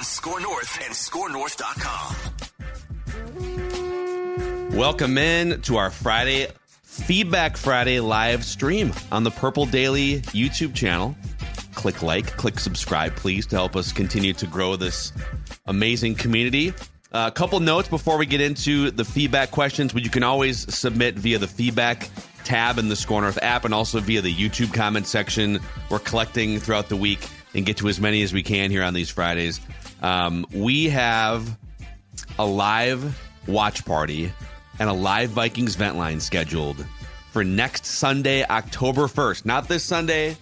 On SKOR North and SKORNorth.com. Welcome in to our Friday Feedback Friday live stream on the Purple Daily YouTube channel. Click like, click subscribe, please, to help us continue to grow this amazing community. Uh, a couple notes before we get into the feedback questions, which you can always submit via the feedback tab in the SKOR North app and also via the YouTube comment section. We're collecting throughout the week and get to as many as we can here on these Fridays. Um, we have a live watch party and a live Vikings vent line scheduled for next Sunday, October 1st. Not this Sunday,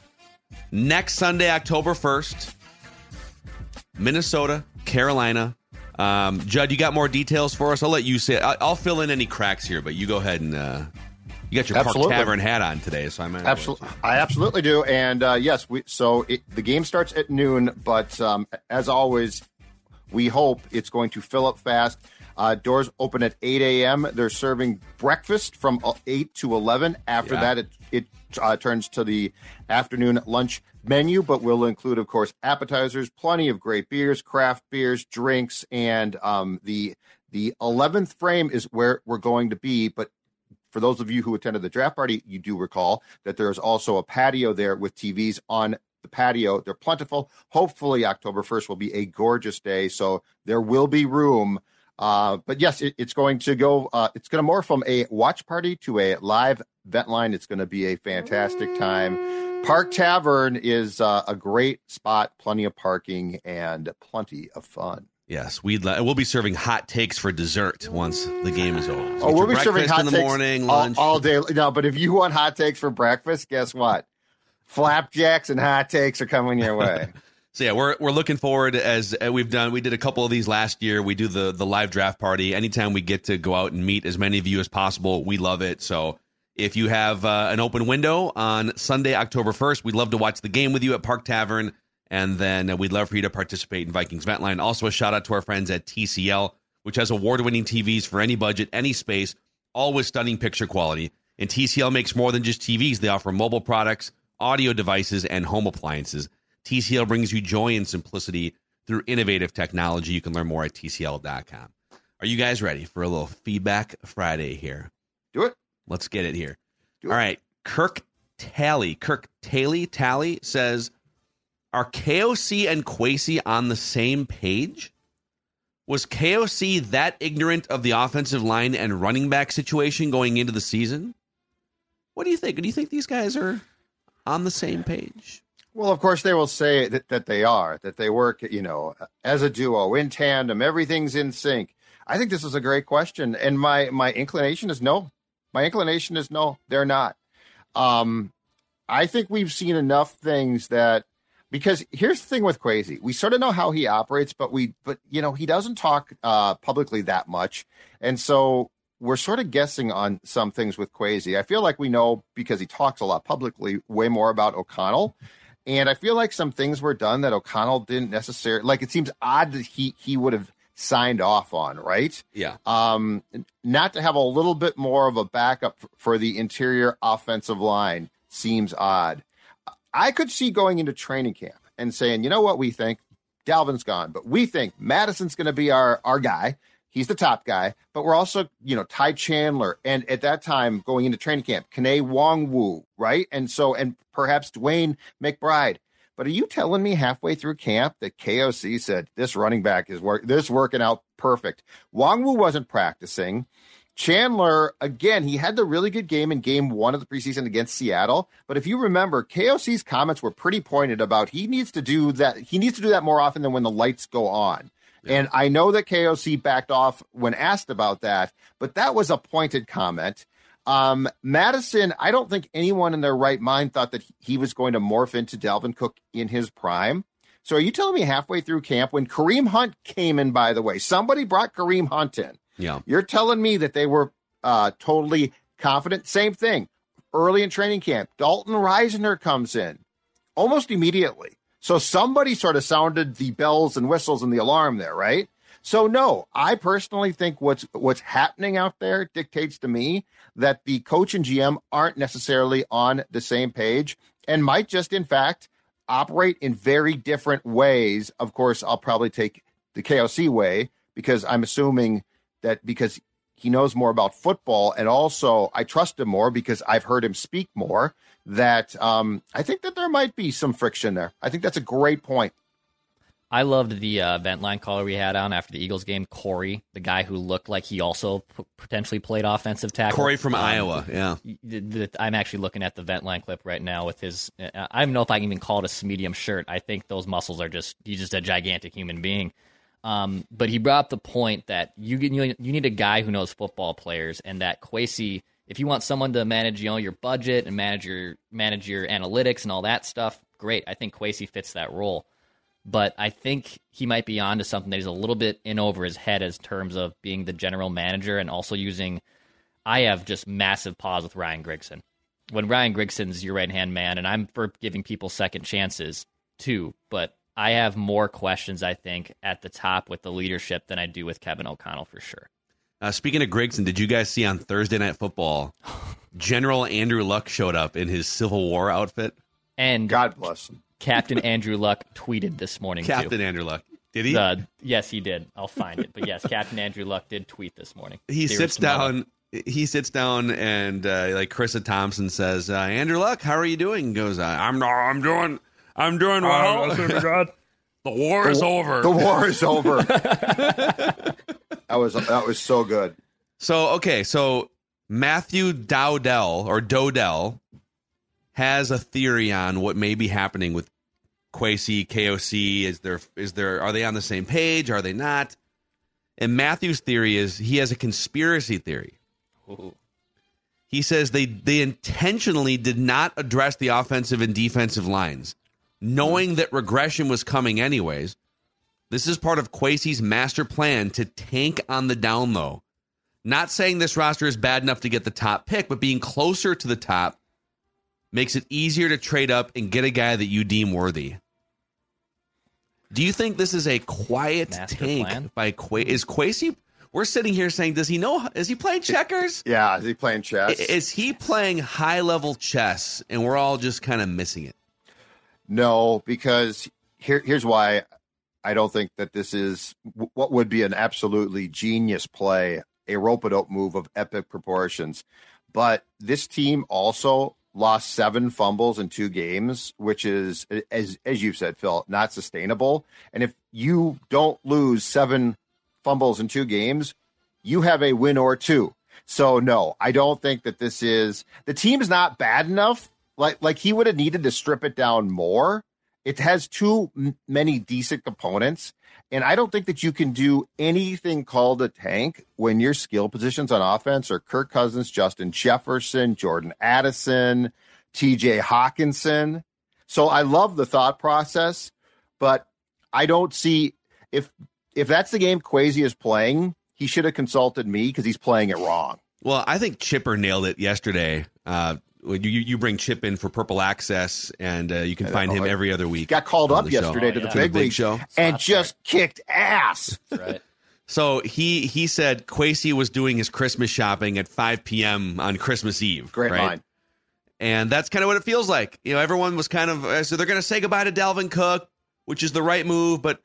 next Sunday, October 1st. Minnesota, Carolina. Um, Judd, you got more details for us? I'll let you say. I'll fill in any cracks here, but you go ahead and uh, you got your absolutely. Park Tavern hat on today, so I'm absolutely. I absolutely do, and uh, yes, we. So it, the game starts at noon, but um, as always, we hope it's going to fill up fast. Uh, doors open at 8 a.m. They're serving breakfast from uh, 8 to 11. After yeah. that, it, it uh, turns to the afternoon lunch menu, but we'll include, of course, appetizers, plenty of great beers, craft beers, drinks, and um, the the 11th frame is where we're going to be. But for those of you who attended the draft party, you do recall that there's also a patio there with TVs on the patio. They're plentiful. Hopefully, October 1st will be a gorgeous day. So there will be room. Uh, but yes, it, it's going to go, uh, it's going to morph from a watch party to a live vent line. It's going to be a fantastic time. Park Tavern is uh, a great spot, plenty of parking and plenty of fun. Yes, we'd we'll be serving hot takes for dessert once the game is over. So oh, we'll be serving hot takes in the takes morning, lunch. All, all, day. No, but if you want hot takes for breakfast, guess what? Flapjacks and hot takes are coming your way. so yeah, we're we're looking forward as uh, we've done. We did a couple of these last year. We do the the live draft party. Anytime we get to go out and meet as many of you as possible, we love it. So if you have uh, an open window on Sunday, October first, we'd love to watch the game with you at Park Tavern. And then uh, we'd love for you to participate in Vikings Vent Line. Also, a shout out to our friends at TCL, which has award winning TVs for any budget, any space, all with stunning picture quality. And TCL makes more than just TVs, they offer mobile products, audio devices, and home appliances. TCL brings you joy and simplicity through innovative technology. You can learn more at TCL.com. Are you guys ready for a little feedback Friday here? Do it. Let's get it here. All right. Kirk Tally, Kirk Tally Tally says, are KOC and Kwesi on the same page? Was KOC that ignorant of the offensive line and running back situation going into the season? What do you think? Do you think these guys are on the same page? Well, of course, they will say that, that they are, that they work, you know, as a duo, in tandem, everything's in sync. I think this is a great question. And my, my inclination is no. My inclination is no, they're not. Um, I think we've seen enough things that because here's the thing with Kwesi. We sort of know how he operates, but we but you know, he doesn't talk uh publicly that much. And so we're sort of guessing on some things with Kwesi. I feel like we know because he talks a lot publicly way more about O'Connell. And I feel like some things were done that O'Connell didn't necessarily like it seems odd that he he would have signed off on, right? Yeah. Um not to have a little bit more of a backup for the interior offensive line seems odd. I could see going into training camp and saying, you know what, we think Dalvin's gone, but we think Mattison's going to be our our guy. He's the top guy, but we're also, you know, Ty Chandler, and at that time going into training camp, Kene Nwangwu, right? And so, and perhaps DeWayne McBride. But are you telling me halfway through camp that KOC said this running back is work this working out perfect? Nwangwu wasn't practicing. Chandler, again, he had the really good game in game one of the preseason against Seattle. But if you remember, KOC's comments were pretty pointed about he needs to do that. He needs to do that more often than when the lights go on. Yeah. And I know that KOC backed off when asked about that, but that was a pointed comment. Um, Mattison, I don't think anyone in their right mind thought that he was going to morph into Dalvin Cook in his prime. So are you telling me halfway through camp when Kareem Hunt came in, by the way, somebody brought Kareem Hunt in. Yeah. You're telling me that they were uh, totally confident. Same thing. Early in training camp, Dalton Risner comes in almost immediately. So somebody sort of sounded the bells and whistles and the alarm there, right? So no, I personally think what's what's happening out there dictates to me that the coach and GM aren't necessarily on the same page and might just in fact operate in very different ways. Of course, I'll probably take the KOC way because I'm assuming that because he knows more about football and also I trust him more because I've heard him speak more that um, I think that there might be some friction there. I think that's a great point. I loved the uh, vent line caller we had on after the Eagles game, Corey, the guy who looked like he also p- potentially played offensive tackle. Corey from Um, Iowa. Yeah. the- the- I'm actually looking at the vent line clip right now with his. uh, I don't know if I can even call it a medium shirt. I think those muscles are just he's just a gigantic human being. Um, but he brought up the point that you you you need a guy who knows football players, and that Kwesi, if you want someone to manage you know your budget and manage your manage your analytics and all that stuff, great. I think Kwesi fits that role. But I think he might be onto something that he's a little bit in over his head as terms of being the general manager and also using I have just massive pause with Ryan Grigson. When Ryan Grigson's your right hand man, and I'm for giving people second chances too, but I have more questions, I think, at the top with the leadership than I do with Kevin O'Connell for sure. Uh, speaking of Grigson, did you guys see on Thursday Night Football, General Andrew Luck showed up in his Civil War outfit? And God bless him. Captain Andrew Luck tweeted this morning Captain too. Andrew Luck. Did he? The- yes, he did. I'll find it. But yes, Captain Andrew Luck did tweet this morning. he Dearest sits mother. down. He sits down and uh, like Charissa Thompson says, uh, "Andrew Luck, how are you doing?" He goes, uh, "I'm I'm doing I'm doing um, well. the war is over." The war is over. that was that was so good. So okay, so Matthew Dowdell or Dodell has a theory on what may be happening with Kwesi KOC. Is there is there are they on the same page? Are they not? And Matthew's theory is he has a conspiracy theory. Ooh. He says they they intentionally did not address the offensive and defensive lines, knowing that regression was coming anyways. This is part of Kwesi's master plan to tank on the down low. Not saying this roster is bad enough to get the top pick, but being closer to the top makes it easier to trade up and get a guy that you deem worthy. Do you think this is a quiet Master tank plan? by Kwesi? Is Kwesi? We're sitting here saying, does he know? Is he playing checkers? Yeah, is he playing chess? Is he playing high level chess and we're all just kind of missing it? No, because here here's why I don't think that this is what would be an absolutely genius play, a rope a dope move of epic proportions. But this team also lost seven fumbles in two games, which is as as you've said, Phil, not sustainable. And if you don't lose seven fumbles in two games, you have a win or two. So no, I don't think that this is the team's not bad enough. Like like he would have needed to strip it down more. It has too many decent components, and I don't think that you can do anything called a tank when your skill positions on offense are Kirk Cousins, Justin Jefferson, Jordan Addison, T.J. Hockenson. So I love the thought process, but I don't see if if that's the game Kwesi is playing, he should have consulted me because he's playing it wrong. Well, I think Chipper nailed it yesterday. Uh, you, you bring Chip in for Purple Access, and uh, you can find him every other week. Got called up the show. yesterday Oh, to the yeah. Big big league show. and just kicked ass. That's right. So he he said Kwesi was doing his Christmas shopping at 5 p.m. on Christmas Eve. Great right? line. And that's kind of what it feels like. You know, everyone was kind of uh, so they're going to say goodbye to Dalvin Cook, which is the right move. But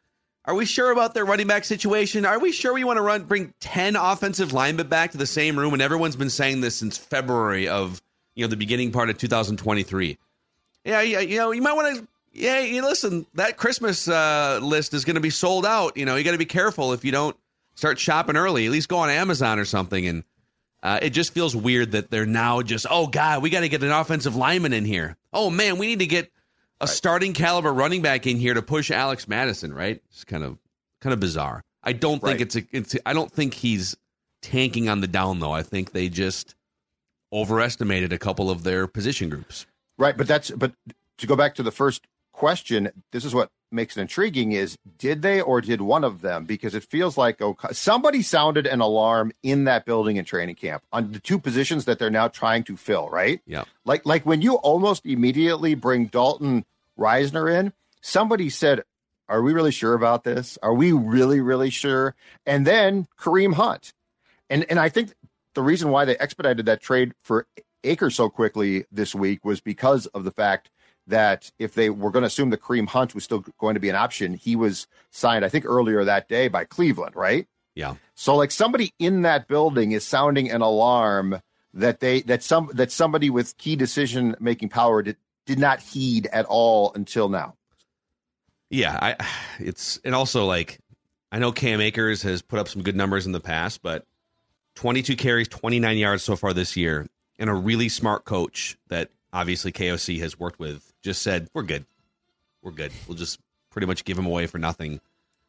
are we sure about their running back situation? Are we sure we want to run bring ten offensive linemen back to the same room? And everyone's been saying this since February of you know the beginning part of 2023. Yeah, yeah you know, you might want to. Yeah, you listen. That Christmas uh, list is going to be sold out. You know, you got to be careful if you don't start shopping early. At least go on Amazon or something. And uh, it just feels weird that they're now just, oh God, we got to get an offensive lineman in here. Oh man, we need to get a starting caliber running back in here to push Alex Mattison. Right? It's kind of kind of bizarre. I don't think Right. it's a, it's. A, I don't think he's tanking on the down though. I think they just overestimated a couple of their position groups. Right, but that's but to go back to the first question, this is what makes it intriguing is did they or did one of them because it feels like oh, somebody sounded an alarm in that building in training camp on the two positions that they're now trying to fill, right? Yeah. Like like when you almost immediately bring Dalton Risner in, somebody said, "Are we really sure about this? Are we really really sure?" And then Kareem Hunt. And and I think the reason why they expedited that trade for Akers so quickly this week was because of the fact that if they were going to assume the Kareem Hunt was still going to be an option, he was signed, I think, earlier that day by Cleveland, right? Yeah. So like somebody in that building is sounding an alarm that they that some that somebody with key decision making power did, did not heed at all until now. Yeah, I it's and also like I know Cam Akers has put up some good numbers in the past, but 22 carries, 29 yards so far this year, and a really smart coach that obviously KOC has worked with just said, "We're good, we're good. We'll just pretty much give him away for nothing."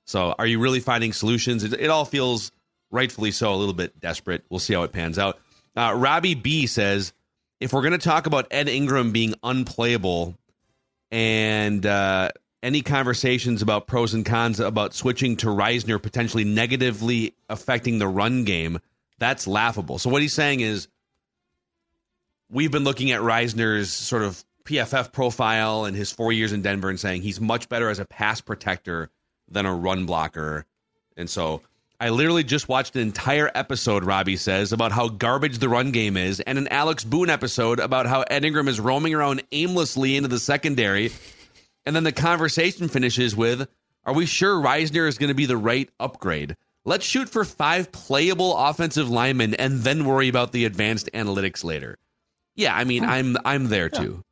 So, are you really finding solutions? It, it all feels rightfully so a little bit desperate. We'll see how it pans out. Uh, Robbie B says, if we're going to talk about Ed Ingram being unplayable and uh, any conversations about pros and cons about switching to Risner potentially negatively affecting the run game, that's laughable. So what he's saying is we've been looking at Risner's sort of PFF profile and his four years in Denver and saying he's much better as a pass protector than a run blocker. And so I literally just watched an entire episode, Robbie says, about how garbage the run game is, and an Alex Boone episode about how Ed Ingram is roaming around aimlessly into the secondary. And then the conversation finishes with Are we sure Risner is going to be the right upgrade? Let's shoot for five playable offensive linemen and then worry about the advanced analytics later. Yeah, I mean, I'm I'm there too.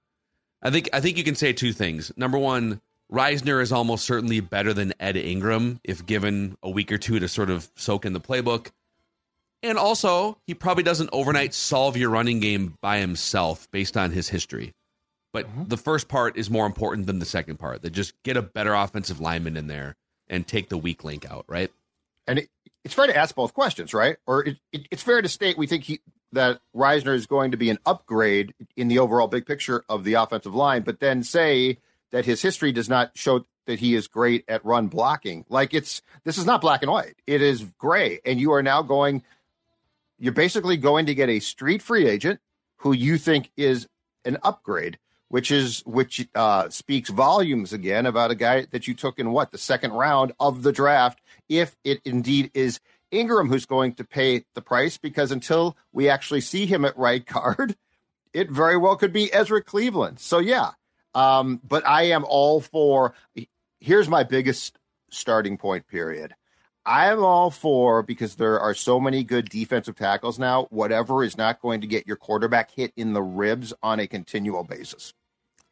I think I think you can say two things. Number one, Risner is almost certainly better than Ed Ingram if given a week or two to sort of soak in the playbook. And also, he probably doesn't overnight solve your running game by himself based on his history. But uh-huh. the first part is more important than the second part. That just get a better offensive lineman in there and take the weak link out, right? And it, it's fair to ask both questions, right? Or it, it, it's fair to state we think he that Risner is going to be an upgrade in the overall big picture of the offensive line, but then say that his history does not show that he is great at run blocking. Like it's this is not black and white. It is gray. And you are now going you're basically going to get a street free agent who you think is an upgrade, which is which uh, speaks volumes again about a guy that you took in what the second round of the draft, if it indeed is Ingram who's going to pay the price, because until we actually see him at right guard, it very well could be Ezra Cleveland. So yeah, um, but I am all for. Here's my biggest starting point. Period. I am all for because there are so many good defensive tackles now. Whatever is not going to get your quarterback hit in the ribs on a continual basis.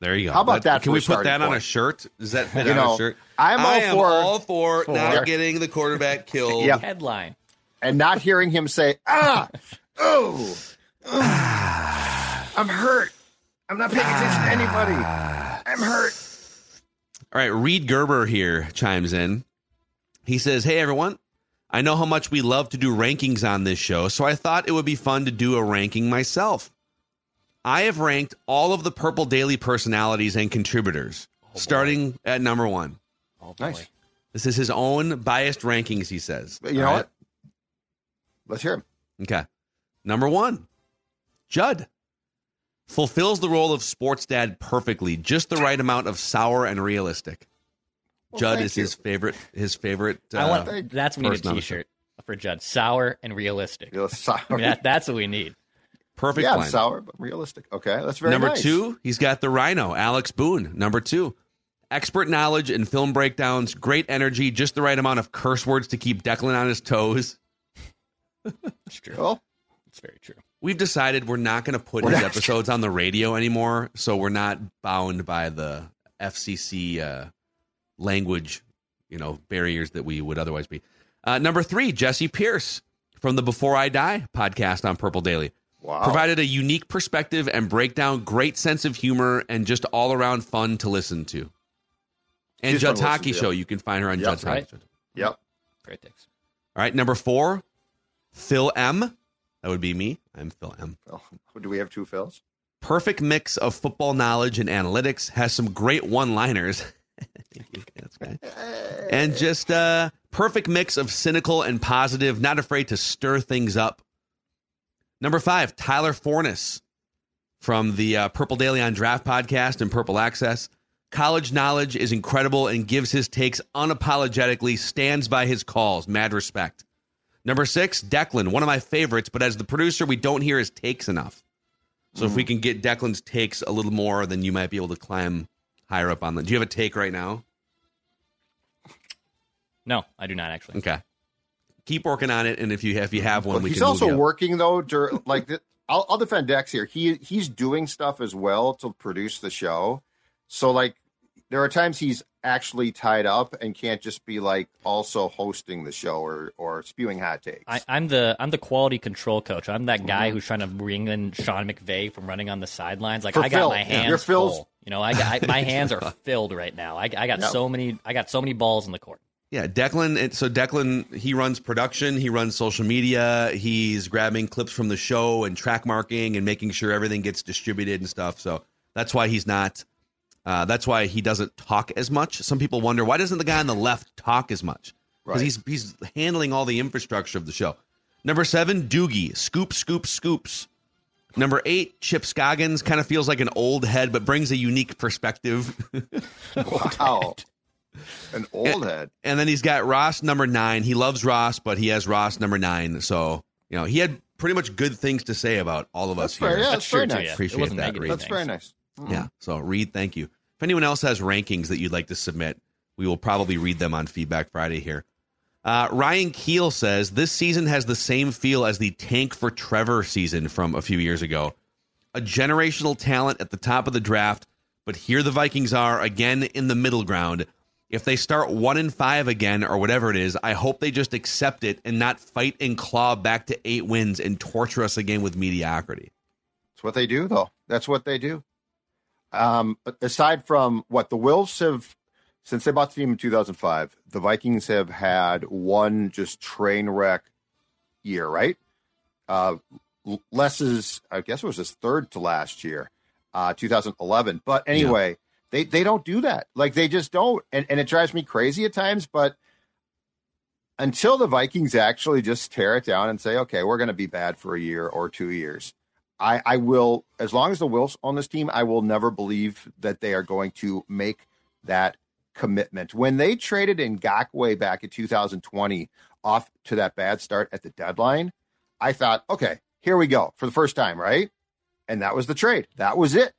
There you go. How about that Can we put starting that on a shirt? Does that fit You on know, a shirt? I'm all I am for- all for, For- not getting the quarterback killed. Yep. Headline. and not hearing him say, "Ah, oh, oh, I'm hurt. I'm not paying attention to anybody. I'm hurt." All right, Reed Gerber here chimes in. He says, Hey, everyone. I know how much we love to do rankings on this show, so I thought it would be fun to do a ranking myself. I have ranked all of the Purple Daily personalities and contributors, starting at number one. Oh. Nice. This is his own biased rankings, he says. But you know All what? Let's hear him. Okay. Number one, Judd. Fulfills the role of sports dad perfectly, just the right amount of sour and realistic. Well, Judd is you. his favorite. His favorite. Uh, I want that's we need a person on the T-shirt for Judd. Sour and realistic. Sour. I mean, that, that's what we need. Perfect. yeah, sour but realistic. Okay, that's very nice. Number nice. two, he's got the Rhino, Alex Boone. Number two, expert knowledge and film breakdowns, great energy, just the right amount of curse words to keep Declan on his toes. It's true. It's very true. We've decided we're not going to put We're his episodes on the radio anymore, so we're not bound by the FCC uh, language, you know, barriers that we would otherwise be. Uh, number three, Jesse Pierce from the Before I Die podcast on Purple Daily. Wow. Provided a unique perspective and breakdown, great sense of humor, and just all around fun to listen to. And She's fun Judd's Hockey Show. You can find her on Yep. Judd's Right. Hockey Show. Yep. Great things. All right, number four, Phil M. That would be me. I'm Phil M. Phil. Do we have two Phils? Perfect mix of football knowledge and analytics. Has some great one-liners. That's great. And just uh, perfect mix of cynical and positive. Not afraid to stir things up. Number five, Tyler Forness from the uh, Purple Daily on Draft podcast and Purple Access. College knowledge is incredible and gives his takes unapologetically, stands by his calls. Mad respect. Number six, Declan, one of my favorites, but as the producer, we don't hear his takes enough. So if we can get Declan's takes a little more, then you might be able to climb higher up on the. Do you have a take right now? No, I do not actually. Okay. Keep working on it, and if you if you have one, Well, we he's can. move also you up. working though. Dur- like th- I'll, I'll defend Dex here. He he's doing stuff as well to produce the show. So like there are times he's actually tied up and can't just be like also hosting the show or or spewing hot takes. I, I'm the I'm the quality control coach. I'm that guy mm-hmm. who's trying to bring in Sean McVay from running on the sidelines. Like For I got Phil. my hands Your Phil's- full. You know, I got I, my hands are filled right now. I, I got Yep. so many I got so many balls in the court. Yeah, Declan. So Declan, he runs production, he runs social media, he's grabbing clips from the show and track marking and making sure everything gets distributed and stuff. So that's why he's not. Uh, that's why he doesn't talk as much. Some people wonder why doesn't the guy on the left talk as much? Because Right. he's he's handling all the infrastructure of the show. Number seven, Doogie, scoop, scoop, scoops. Number eight, Chip Scoggins kind of feels like an old head, but brings a unique perspective. wow, an old head. And then he's got Ross number nine. He loves Ross, but he has Ross number nine. So, you know, he had pretty much good things to say about all of us fair. here. Yeah, That's that's very true nice. Yeah. Appreciate that, negative Reed. That's very nice. Yeah. So, Reed, thank you. If anyone else has rankings that you'd like to submit, we will probably read them on Feedback Friday here. Uh, Ryan Keel says this season has the same feel as the Tank for Trevor season from a few years ago. A generational talent at the top of the draft, but here the Vikings are again in the middle ground. If they start one and five again or whatever it is, I hope they just accept it and not fight and claw back to eight wins and torture us again with mediocrity. That's what they do, though. That's what they do. Um, aside from what the Wilfs have, since they bought the team in 2005, the Vikings have had one just train wreck year, right? Uh, Les's, I guess it was his third to last year, uh, 2011. But anyway, they, they don't do that. Like they just don't. And, and it drives me crazy at times, but until the Vikings actually just tear it down and say, okay, we're going to be bad for a year or two years. I, I will, as long as the Wilfs on this team, I will never believe that they are going to make that commitment. When they traded in Ngakoue back in 2020 off to that bad start at the deadline, I thought, okay, here we go for the first time, right? And that was the trade. That was it.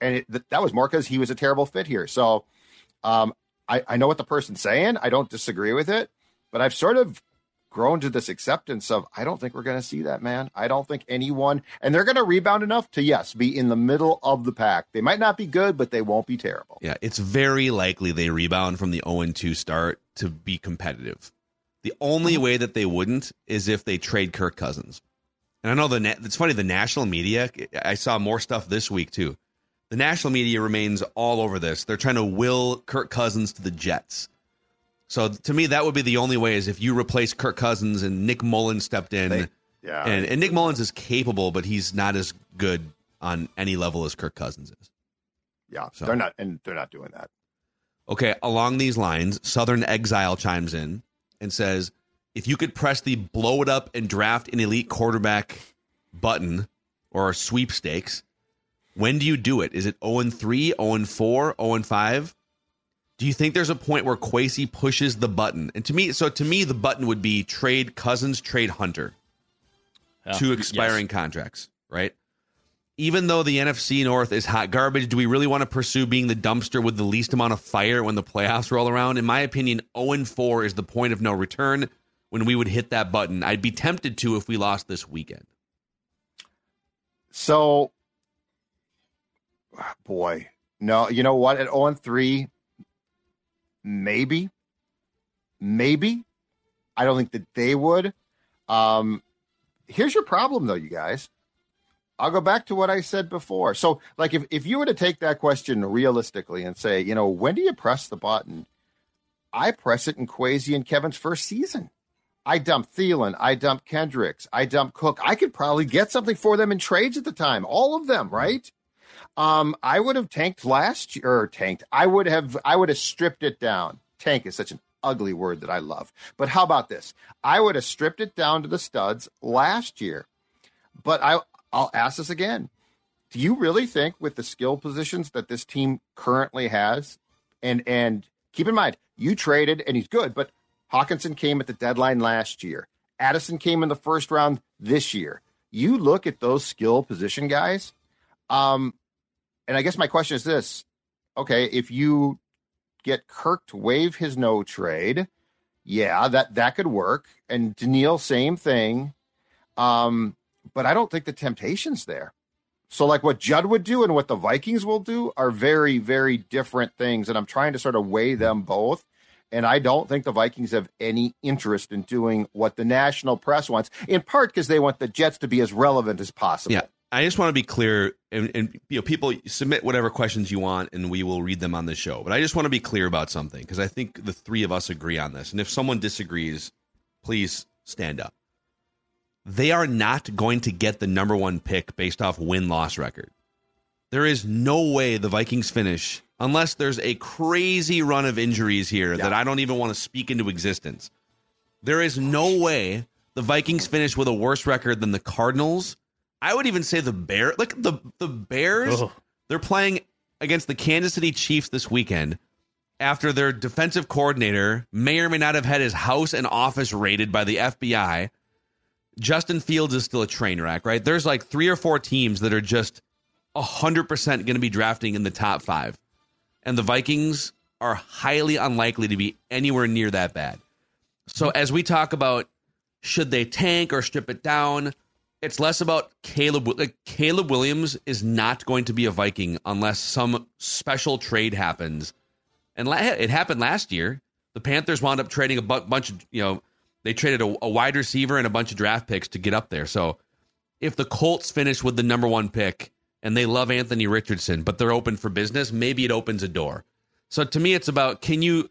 And it, that was more because he was a terrible fit here. So um, I, I know what the person's saying. I don't disagree with it, but I've sort of grown to this acceptance of I don't think we're going to see that, man. I don't think anyone, and they're going to rebound enough to, yes, be in the middle of the pack. They might not be good, but they won't be terrible. Yeah, it's very likely they rebound from the 0 2 start to be competitive. The only way that they wouldn't is if they trade Kirk Cousins. And I know the it's funny the national media. I saw more stuff this week too. The national media remains all over this. They're trying to will Kirk Cousins to the Jets. So to me, that would be the only way is if you replace Kirk Cousins and Nick Mullens stepped in. They- yeah. and, and Nick Mullens is capable, but he's not as good on any level as Kirk Cousins is. Yeah. So- They're not, and they're not doing that. Okay, along these lines, Southern Exile chimes in and says, if you could press the blow it up and draft an elite quarterback button or sweepstakes, when do you do it? Is it 0 3, 0 4, 0 5? Do you think there's a point where Kwesi pushes the button? And to me, so to me, the button would be trade Cousins, trade Hunter Yeah. two expiring contracts, right? Even though the NFC North is hot garbage, do we really want to pursue being the dumpster with the least amount of fire when the playoffs roll around? In my opinion, 0 4 is the point of no return when we would hit that button. I'd be tempted to if we lost this weekend. So, boy, no, you know what? At 0 3, maybe, maybe. I don't think that they would. Um, here's your problem, though, you guys. I'll go back to what I said before. So, like, if, if you were to take that question realistically and say, you know, when do you press the button? I press it in Kwesi and Kevin's first season. I dump Thielen, I dump Kendricks, I dump Cook. I could probably get something for them in trades at the time, all of them, right? Um, I would have tanked last year, tanked. I would have, I would have stripped it down. Tank is such an ugly word that I love. But how about this? I would have stripped it down to the studs last year. But I, I'll ask this again. Do you really think with the skill positions that this team currently has, and and keep in mind, you traded and he's good, but Hockenson came at the deadline last year. Addison came in the first round this year. You look at those skill position guys, um, and I guess my question is this: Okay, if you get Kirk to waive his no trade, yeah, that that could work. And Danielle, same thing. Um, but I don't think the temptation's there. So, like what Judd would do and what the Vikings will do are very, very different things. And I'm trying to sort of weigh them both. And I don't think the Vikings have any interest in doing what the national press wants, in part because they want the Jets to be as relevant as possible. Yeah. I just want to be clear, and, and, you know, people submit whatever questions you want, and we will read them on the show. But I just want to be clear about something because I think the three of us agree on this. And if someone disagrees, please stand up. They are not going to get the number one pick based off win loss record. There is no way the Vikings finish unless there's a crazy run of injuries here yeah. that I don't even want to speak into existence. There is no way the Vikings finish with a worse record than the Cardinals. I would even say the Bear, like the the Bears, Ugh. they're playing against the Kansas City Chiefs this weekend after their defensive coordinator may or may not have had his house and office raided by the FBI. Justin Fields is still a train wreck, right? There's like three or four teams that are just 100% going to be drafting in the top five and the Vikings are highly unlikely to be anywhere near that bad. So as we talk about should they tank or strip it down, it's less about Caleb. Like Caleb Williams is not going to be a Viking unless some special trade happens. And it happened last year. The Panthers wound up trading a bunch of you know they traded a, a wide receiver and a bunch of draft picks to get up there. So if the Colts finish with the number one pick and they love Anthony Richardson, but they're open for business, maybe it opens a door. So to me, it's about can you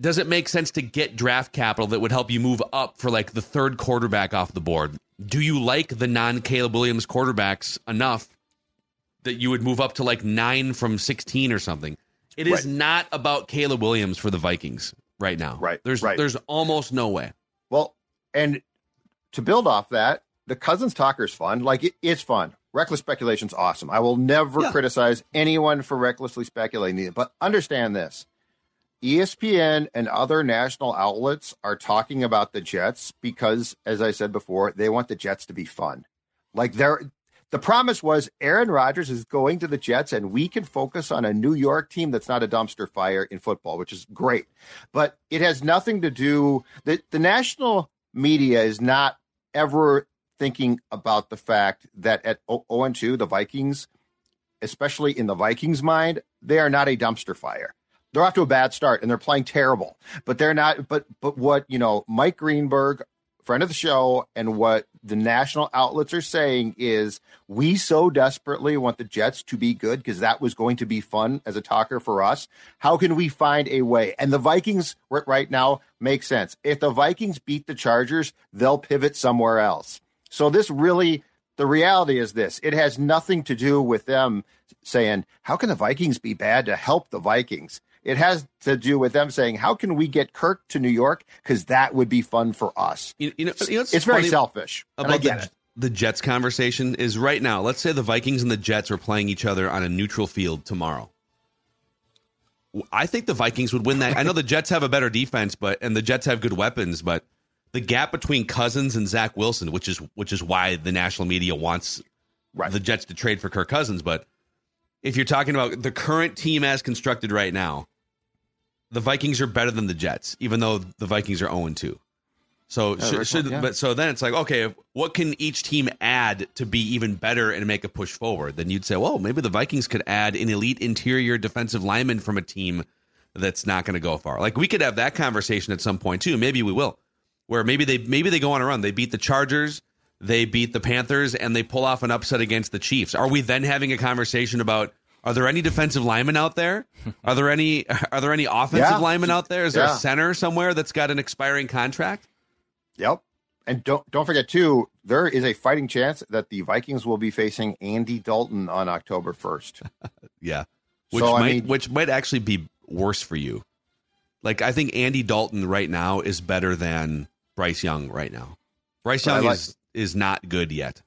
does it make sense to get draft capital that would help you move up for like the third quarterback off the board? Do you like the non Caleb Williams quarterbacks enough that you would move up to like nine from 16 or something? It is right. not about Caleb Williams for the Vikings right now. Right. There's right. there's almost no way. Well, and to build off that, the Cousins talker is fun. Like it, it's fun reckless speculation is awesome. I will never yeah. criticize anyone for recklessly speculating, but understand this. ESPN and other national outlets are talking about the Jets because, as I said before, they want the Jets to be fun. Like they're the promise was Aaron Rodgers is going to the Jets and we can focus on a New York team that's not a dumpster fire in football, which is great. But it has nothing to do the, the national media is not ever thinking about the fact that at 0 and 2, the Vikings, especially in the Vikings' mind, they are not a dumpster fire. They're off to a bad start and they're playing terrible, but they're not. But but what you know, Mike Greenberg, friend of the show, and what the national outlets are saying is we so desperately want the Jets to be good because that was going to be fun as a talker for us. How can we find a way? And the Vikings right now make sense. If the Vikings beat the Chargers, they'll pivot somewhere else. So this really, the reality is this: it has nothing to do with them saying, "How can the Vikings be bad to help the Vikings?" It has to do with them saying, "How can we get Kirk to New York? Because that would be fun for us." You, you know, you know it's very selfish. About the, the Jets conversation is right now. Let's say the Vikings and the Jets are playing each other on a neutral field tomorrow. I think the Vikings would win that. I know the Jets have a better defense, but and the Jets have good weapons, but the gap between Cousins and Zach Wilson, which is which is why the national media wants right. the Jets to trade for Kirk Cousins. But if you're talking about the current team as constructed right now, the Vikings are better than the Jets, even though the Vikings are 0 2. So should, should yeah. but so then it's like okay, what can each team add to be even better and make a push forward? Then you'd say, well, maybe the Vikings could add an elite interior defensive lineman from a team that's not going to go far. Like we could have that conversation at some point too. Maybe we will where maybe they maybe they go on a run. They beat the Chargers, they beat the Panthers, and they pull off an upset against the Chiefs. Are we then having a conversation about Are there any defensive linemen out there? Are there any are there any offensive Yeah. linemen out there? Is there Yeah. a center somewhere that's got an expiring contract? Yep. And don't don't forget too, there is a fighting chance that the Vikings will be facing Andy Dalton on October first. Yeah. Which So, I might mean- which might actually be worse for you. Like I think Andy Dalton right now is better than Bryce Young right now. Bryce Young like- is is not good yet.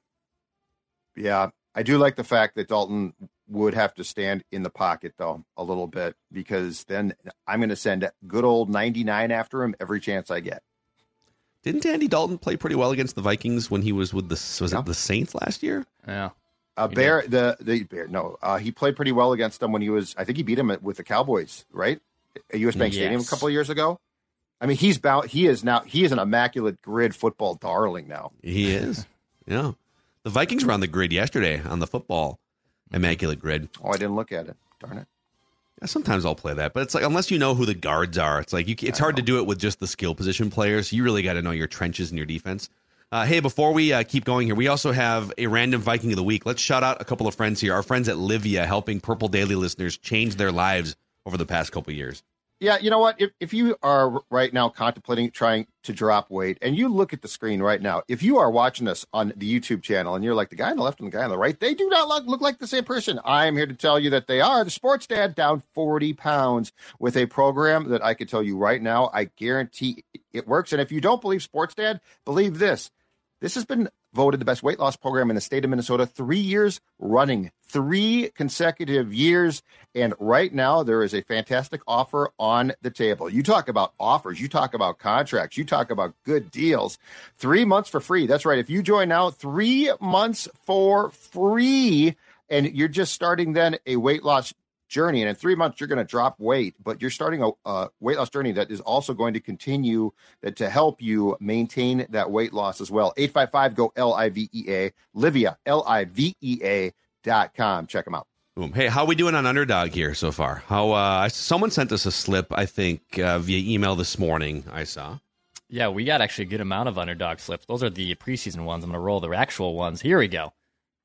Yeah, I do like the fact that Dalton would have to stand in the pocket though a little bit because then I'm going to send good old 99 after him every chance I get. Didn't Andy Dalton play pretty well against the Vikings when he was with the was Yeah. it the Saints last year? Yeah. Uh, Bear, the the Bear, no, uh, he played pretty well against them when he was. I think he beat him with the Cowboys, right? At U.S. Bank Stadium a couple of years ago. I mean, he's bound. He is now. He is an immaculate grid football darling now. He is. yeah. The Vikings were on the grid yesterday on the football immaculate grid. Oh, I didn't look at it. Darn it. Yeah, sometimes I'll play that, but it's like unless you know who the guards are, it's like you, it's hard to do it with just the skill position players. You really got to know your trenches and your defense. Uh, hey, before we uh, keep going here, we also have a random Viking of the week. Let's shout out a couple of friends here. Our friends at Livea, helping Purple Daily listeners change their lives over the past couple of years. Yeah, you know what? If if you are right now contemplating trying to drop weight, and you look at the screen right now, if you are watching us on the YouTube channel, and you're like the guy on the left and the guy on the right, they do not look, look like the same person. I am here to tell you that they are. The Sports Dad down 40 pounds with a program that I could tell you right now. I guarantee it works. And if you don't believe Sports Dad, believe this. This has been voted the best weight loss program in the state of Minnesota three years running, three consecutive years. And right now, there is a fantastic offer on the table. You talk about offers, you talk about contracts, you talk about good deals. Three months for free. That's right. If you join now, three months for free. And you're just starting then a weight loss journey. And in three months, you're going to drop weight, but you're starting a, a weight loss journey that is also going to continue that to help you maintain that weight loss as well. 855 go L I V E A, Livea, L I V E A dot com. Check them out. Boom. Hey, how we doing on Underdog here so far? How uh, someone sent us a slip, I think, uh, via email this morning. I saw. Yeah, we got actually a good amount of underdog slips. Those are the preseason ones. I'm going to roll the actual ones. Here we go.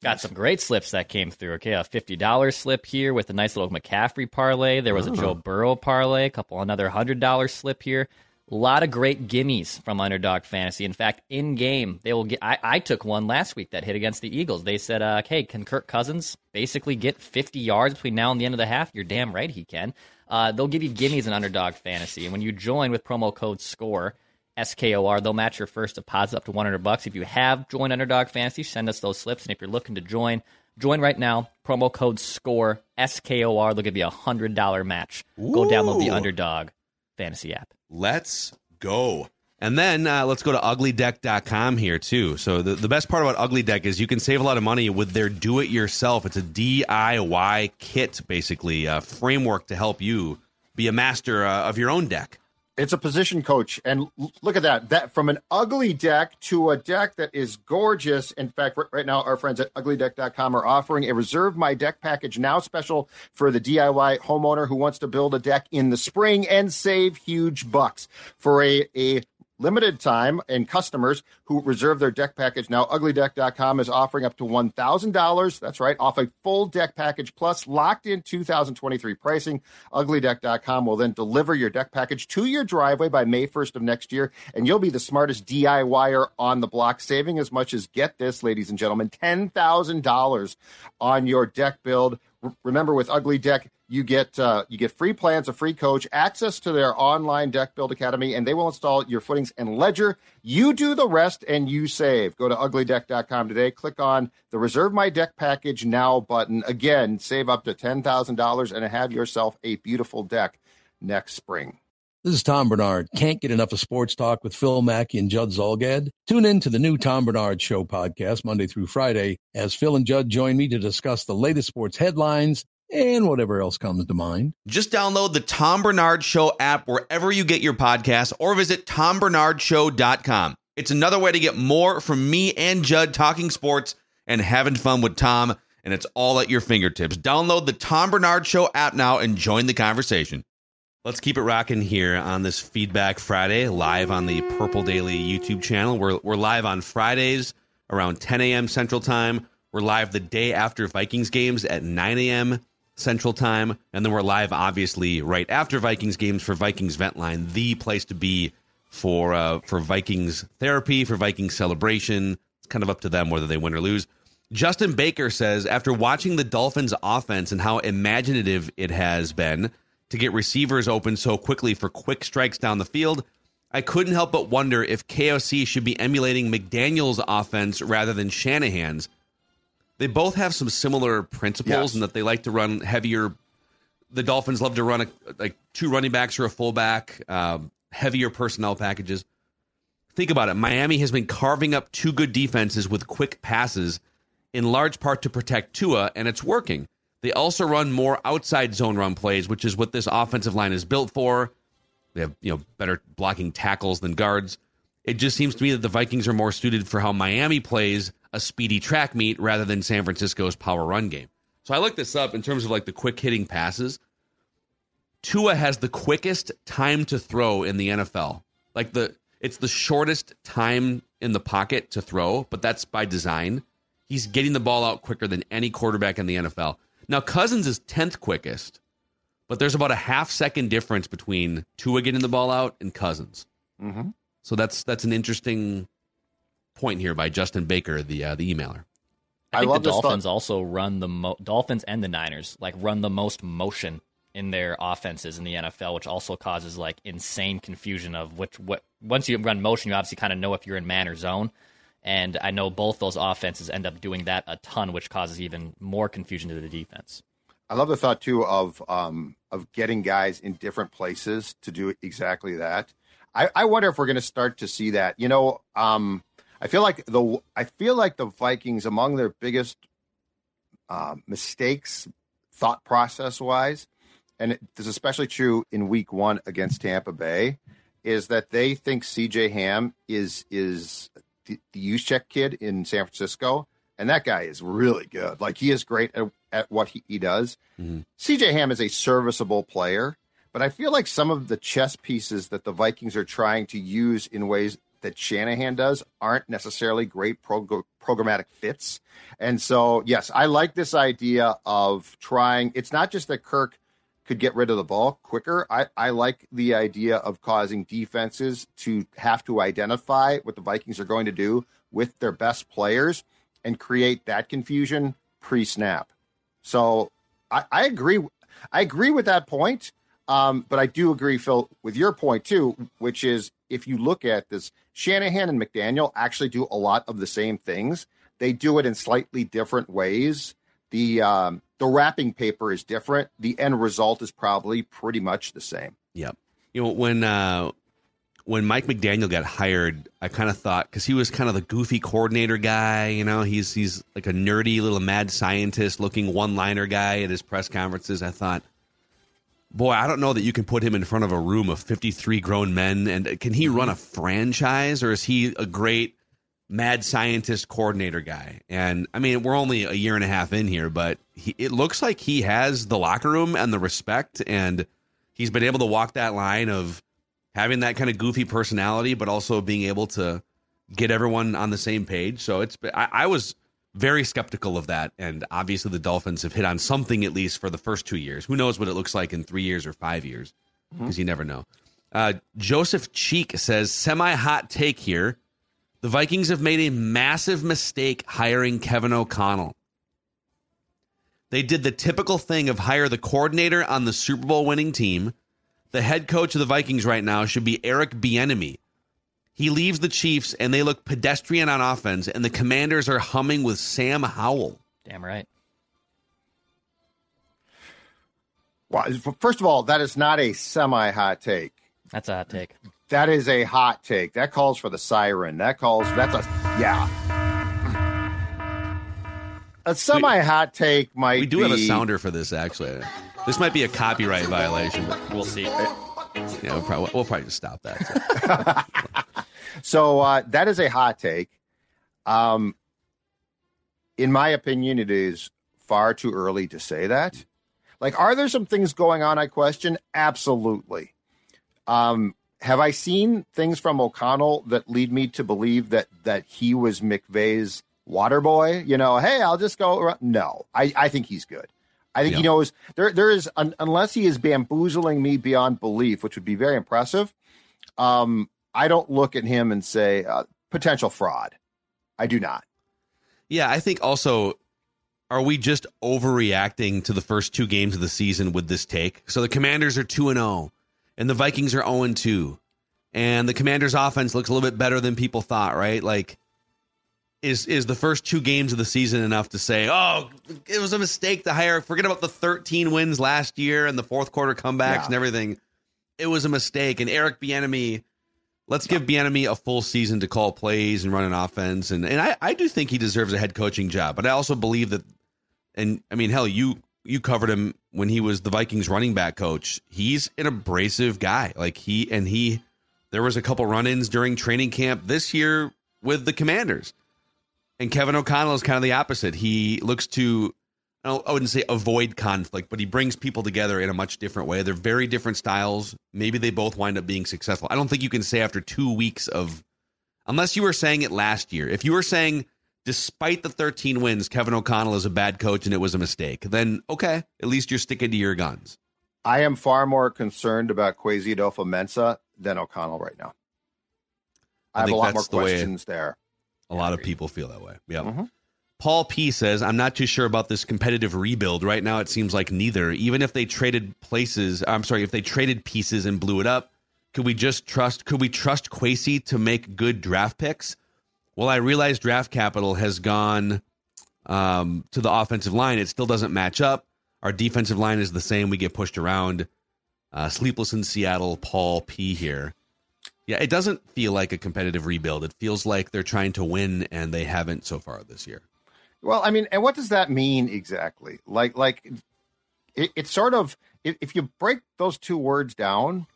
Got some great slips that came through. Okay, a $50 slip here with a nice little McCaffrey parlay. There was a Joe Burrow parlay, a couple another $100 slip here. A lot of great gimmies from Underdog Fantasy. In fact, in game, they will get. I, I took one last week that hit against the Eagles. They said, uh, "Hey, can Kirk Cousins basically get 50 yards between now and the end of the half?" You're damn right he can. Uh, they'll give you gimmies in Underdog Fantasy, and when you join with promo code SCORE, SKOR. They'll match your first deposit up to 100 bucks. If you have joined Underdog Fantasy, send us those slips. And if you're looking to join, join right now. Promo code SCORE SKOR. They'll give you a hundred dollar match. Go download the Underdog Fantasy app. Let's go. And then uh, let's go to uglydeck.com here too. So the, the best part about Ugly Deck is you can save a lot of money with their do it yourself. It's a DIY kit, basically, a framework to help you be a master uh, of your own deck. It's a position coach, and look at that. That from an ugly deck to a deck that is gorgeous. In fact, right now, our friends at uglydeck.com are offering a reserve my deck package now special for the DIY homeowner who wants to build a deck in the spring and save huge bucks for a a limited time and customers who reserve their deck package. Now uglydeck.com is offering up to $1000 that's right off a full deck package plus locked in 2023 pricing. uglydeck.com will then deliver your deck package to your driveway by may 1st of next year and you'll be the smartest diyer on the block saving as much as get this ladies and gentlemen $10000 on your deck build. Remember with ugly deck you get uh, you get free plans, a free coach, access to their online deck build academy, and they will install your footings and ledger. You do the rest, and you save. Go to uglydeck.com today. Click on the Reserve My Deck Package Now button. Again, save up to ten thousand dollars and have yourself a beautiful deck next spring. This is Tom Barnard. Can't get enough of sports talk with Phil Mackey and Judd Zulgad? Tune in to the new Tom Barnard Show podcast Monday through Friday as Phil and Judd join me to discuss the latest sports headlines and whatever else comes to mind. Just download the Tom Barnard Show app wherever you get your podcasts or visit tombarnardshow.com. It's another way to get more from me and Judd talking sports and having fun with Tom, and it's all at your fingertips. Download the Tom Barnard Show app now and join the conversation. Let's keep it rocking here on this Feedback Friday, live on the Purple Daily YouTube channel. We're, we're live on Fridays around 10 a.m. Central Time. We're live the day after Vikings games at 9 a.m. Central Time, and then we're live, obviously, right after Vikings games for Vikings Vent Line, the place to be for uh, for Vikings therapy, for Vikings celebration. It's kind of up to them whether they win or lose. Justin Baker says after watching the Dolphins' offense and how imaginative it has been to get receivers open so quickly for quick strikes down the field, I couldn't help but wonder if KOC should be emulating McDaniel's offense rather than Shanahan's. They both have some similar principles Yes. in that they like to run heavier. The Dolphins love to run a, like two running backs or a fullback, um, heavier personnel packages. Think about it. Miami has been carving up two good defenses with quick passes, in large part to protect Tua, and it's working. They also run more outside zone run plays, which is what this offensive line is built for. They have you know better blocking tackles than guards. It just seems to me that the Vikings are more suited for how Miami plays a speedy track meet rather than San Francisco's power run game. So I looked this up in terms of like the quick hitting passes. Tua has the quickest time to throw in the NFL. Like the it's the shortest time in the pocket to throw, but that's by design. He's getting the ball out quicker than any quarterback in the NFL. Now Cousins is 10th quickest, but there's about a half second difference between Tua getting the ball out and Cousins. Mhm. So that's that's an interesting point here by Justin Baker, the uh, the emailer. I I think love the. Dolphins also run the mo- Dolphins and the Niners like run the most motion in their offenses in the NFL, which also causes like insane confusion of which what once you run motion, you obviously kind of know if you're in man or zone. And I know both those offenses end up doing that a ton, which causes even more confusion to the defense. I love the thought too of um, of getting guys in different places to do exactly that. I, I wonder if we're going to start to see that. You know, um, I feel like the I feel like the Vikings among their biggest uh, mistakes, thought process wise, and it, this is especially true in Week One against Tampa Bay, is that they think C.J. Ham is is the, the Juszczyk kid in San Francisco, and that guy is really good. Like he is great at, at what he, he does. CJ Ham is a serviceable player, but I feel like some of the chess pieces that the Vikings are trying to use in ways that Shanahan does aren't necessarily great prog- programmatic fits. And so, yes, I like this idea of trying. It's not just that Kirk could get rid of the ball quicker. I, I like the idea of causing defenses to have to identify what the Vikings are going to do with their best players and create that confusion pre snap. So I, I agree. I agree with that point. Um, but I do agree, Phil, with your point too, which is if you look at this, Shanahan and McDaniel actually do a lot of the same things. They do it in slightly different ways. The um, the wrapping paper is different. The end result is probably pretty much the same. Yep. You know when uh, when Mike McDaniel got hired, I kind of thought because he was kind of the goofy coordinator guy. You know, he's he's like a nerdy little mad scientist looking one liner guy at his press conferences. I thought, boy, I don't know that you can put him in front of a room of fifty three grown men. And can he run a franchise, or is he a great mad scientist coordinator guy? And I mean, we're only a year and a half in here, but he, it looks like he has the locker room and the respect and he's been able to walk that line of having that kind of goofy personality, but also being able to get everyone on the same page. So it's I, I was very skeptical of that, and obviously the Dolphins have hit on something at least for the first two years. Who knows what it looks like in three years or five years? Because you never know. Uh, Joseph Cheek says semi hot take here. The Vikings have made a massive mistake hiring Kevin O'Connell. They did the typical thing of hire the coordinator on the Super Bowl winning team. The head coach of the Vikings right now should be Eric Bieniemy. He leaves the Chiefs and they look pedestrian on offense, and the Commanders are humming with Sam Howell. Damn right. Well, first of all, that is not a semi hot take. That's a hot take. That is a hot take. That calls for the siren. That calls. That's a yeah. A semi hot take might. We do have a sounder for this, actually. This might be a copyright violation, but We'll see. Eh. yeah, we'll probably, we'll probably just stop that. So uh, that is a hot take. Um, in my opinion, it is far too early to say that. Like, are there some things going on? I question. Absolutely. Um, have I seen things from O'Connell that lead me to believe that that he was McVay's water boy? You know, hey, I'll just go. around. No, I, I think he's good. I think he knows there. There is un, unless he is bamboozling me beyond belief, which would be very impressive. Um, I don't look at him and say uh, potential fraud. I do not. Yeah, I think also are we just overreacting to the first two games of the season with this take? So the Commanders are 2 and 0 and the Vikings are 0 and 2. And the Commanders offense looks a little bit better than people thought, right? Like is is the first two games of the season enough to say, "Oh, it was a mistake to hire forget about the 13 wins last year and the fourth quarter comebacks Yeah. and everything. It was a mistake." And Eric Bieniemy Let's give Bieniemy a full season to call plays and run an offense, and and I, I do think he deserves a head coaching job. But I also believe that, and I mean, hell, you you covered him when he was the Vikings running back coach. He's an abrasive guy. Like he and he, there was a couple run-ins during training camp this year with the Commanders, and Kevin O'Connell is kind of the opposite. He looks to I wouldn't say avoid conflict, but he brings people together in a much different way. They're very different styles. Maybe they both wind up being successful. I don't think you can say after two weeks of, unless you were saying it last year. If you were saying, despite the 13 wins, Kevin O'Connell is a bad coach and it was a mistake, then okay, at least you're sticking to your guns. I am far more concerned about Kwesi Adofo-Mensah than O'Connell right now. I I, have a lot more that's the way- questions there. A lot of people feel that way. Yeah. Mhm. Paul P says, I'm not too sure about this competitive rebuild. Right now, it seems like neither. Even if they traded places, I'm sorry, if they traded pieces and blew it up, could we just trust, could we trust Kwesi to make good draft picks? Well, I realize draft capital has gone um, to the offensive line. It still doesn't match up. Our defensive line is the same. We get pushed around. Uh, sleepless in Seattle, Paul P here. Yeah, it doesn't feel like a competitive rebuild. It feels like they're trying to win, and they haven't so far this year. Well, I mean, and what does that mean exactly? Like, like it, it's sort of if, if you break those two words down,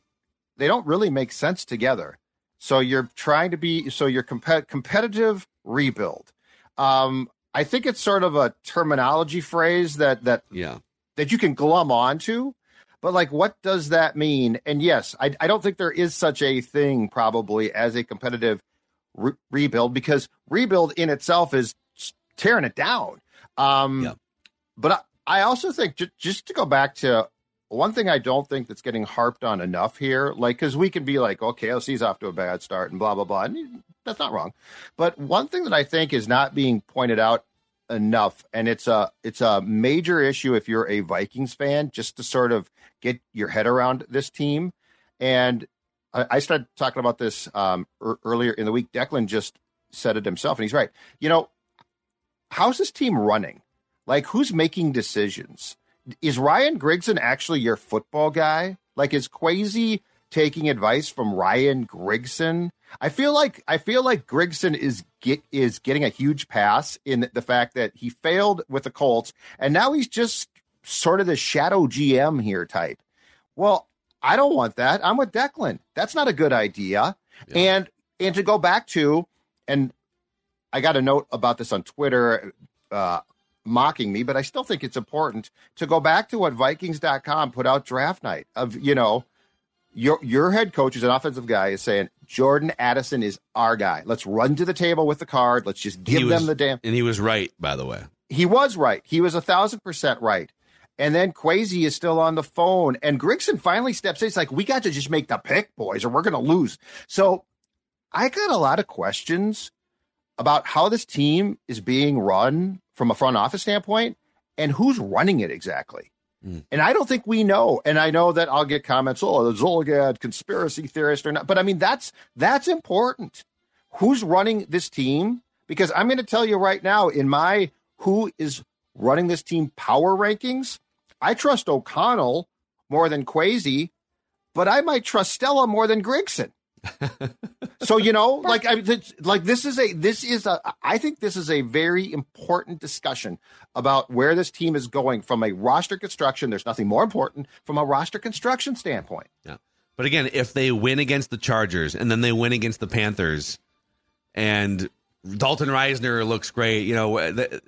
they don't really make sense together. So you're trying to be so you're compet- competitive rebuild. Um, I think it's sort of a terminology phrase that that Yeah. that you can glum onto. But like, what does that mean? And yes, I, I don't think there is such a thing probably as a competitive re- rebuild because rebuild in itself is tearing it down. Um, Yeah. But I, I also think ju- just to go back to one thing I don't think that's getting harped on enough here, like because we can be like, okay, OC's off to a bad start and blah blah blah, and that's not wrong. But one thing that I think is not being pointed out enough, and it's a it's a major issue if you're a Vikings fan, just to sort of get your head around this team. And I, I started talking about this um, ear- earlier in the week. Declan just said it himself, and he's right. You know, how's this team running? Like, who's making decisions? Is Ryan Grigson actually your football guy? Like, is Kwesi taking advice from Ryan Grigson? I feel like I feel like Grigson is get is getting a huge pass in the fact that he failed with the Colts, and now he's just sort of the shadow GM here type. Well, I don't want that. I'm with Declan. That's not a good idea. Yeah. And and to go back to, and I got a note about this on Twitter, uh, mocking me, but I still think it's important to go back to what Vikings.com put out draft night of, you know, your your head coach is an offensive guy is saying Jordan Addison is our guy. Let's run to the table with the card. Let's just give He them the damn And he was right, by the way. he was right. He was a thousand percent right. And then Kwesi is still on the phone, and Grigson finally steps in. It's like we got to just make the pick, boys, or we're going to lose. So I got a lot of questions about how this team is being run from a front office standpoint, and who's running it exactly. Mm. And I don't think we know. And I know that I'll get comments, oh, the Zulgad conspiracy theorist or not. But I mean, that's that's important. Who's running this team? Because I'm going to tell you right now, in my who is running this team power rankings, I trust O'Connell more than Kwesi, but I might trust Stella more than Grigson. So you know, like I like this is a this is a I think this is a very important discussion about where this team is going from a roster construction. There's nothing more important from a roster construction standpoint. Yeah. But again, if they win against the Chargers and then they win against the Panthers and Dalton Risner looks great, you know, the,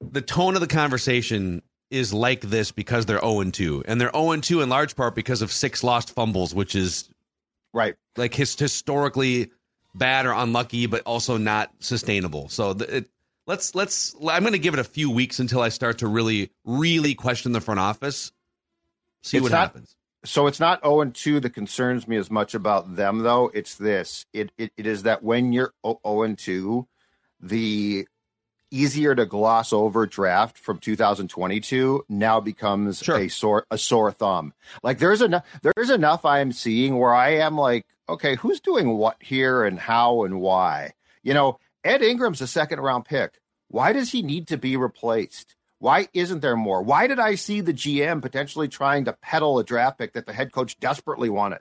the tone of the conversation is like this because they're 0 2. And they're 0 2 in large part because of six lost fumbles, which is Right. like his, historically bad or unlucky, but also not sustainable. So the, it, let's let's. I'm going to give it a few weeks until I start to really really question the front office. See It's what not- happens. So it's not 0 and 2 that concerns me as much about them, though. It's this. It it, it is that when you're 0 and 2, the easier to gloss over draft from 2022 now becomes Sure. a sore a sore thumb. Like there's enough there's enough I am seeing where I am like, okay, who's doing what here and how and why? You know, Ed Ingram's a second round pick. Why does he need to be replaced? Why isn't there more? Why did I see the GM potentially trying to peddle a draft pick that the head coach desperately wanted?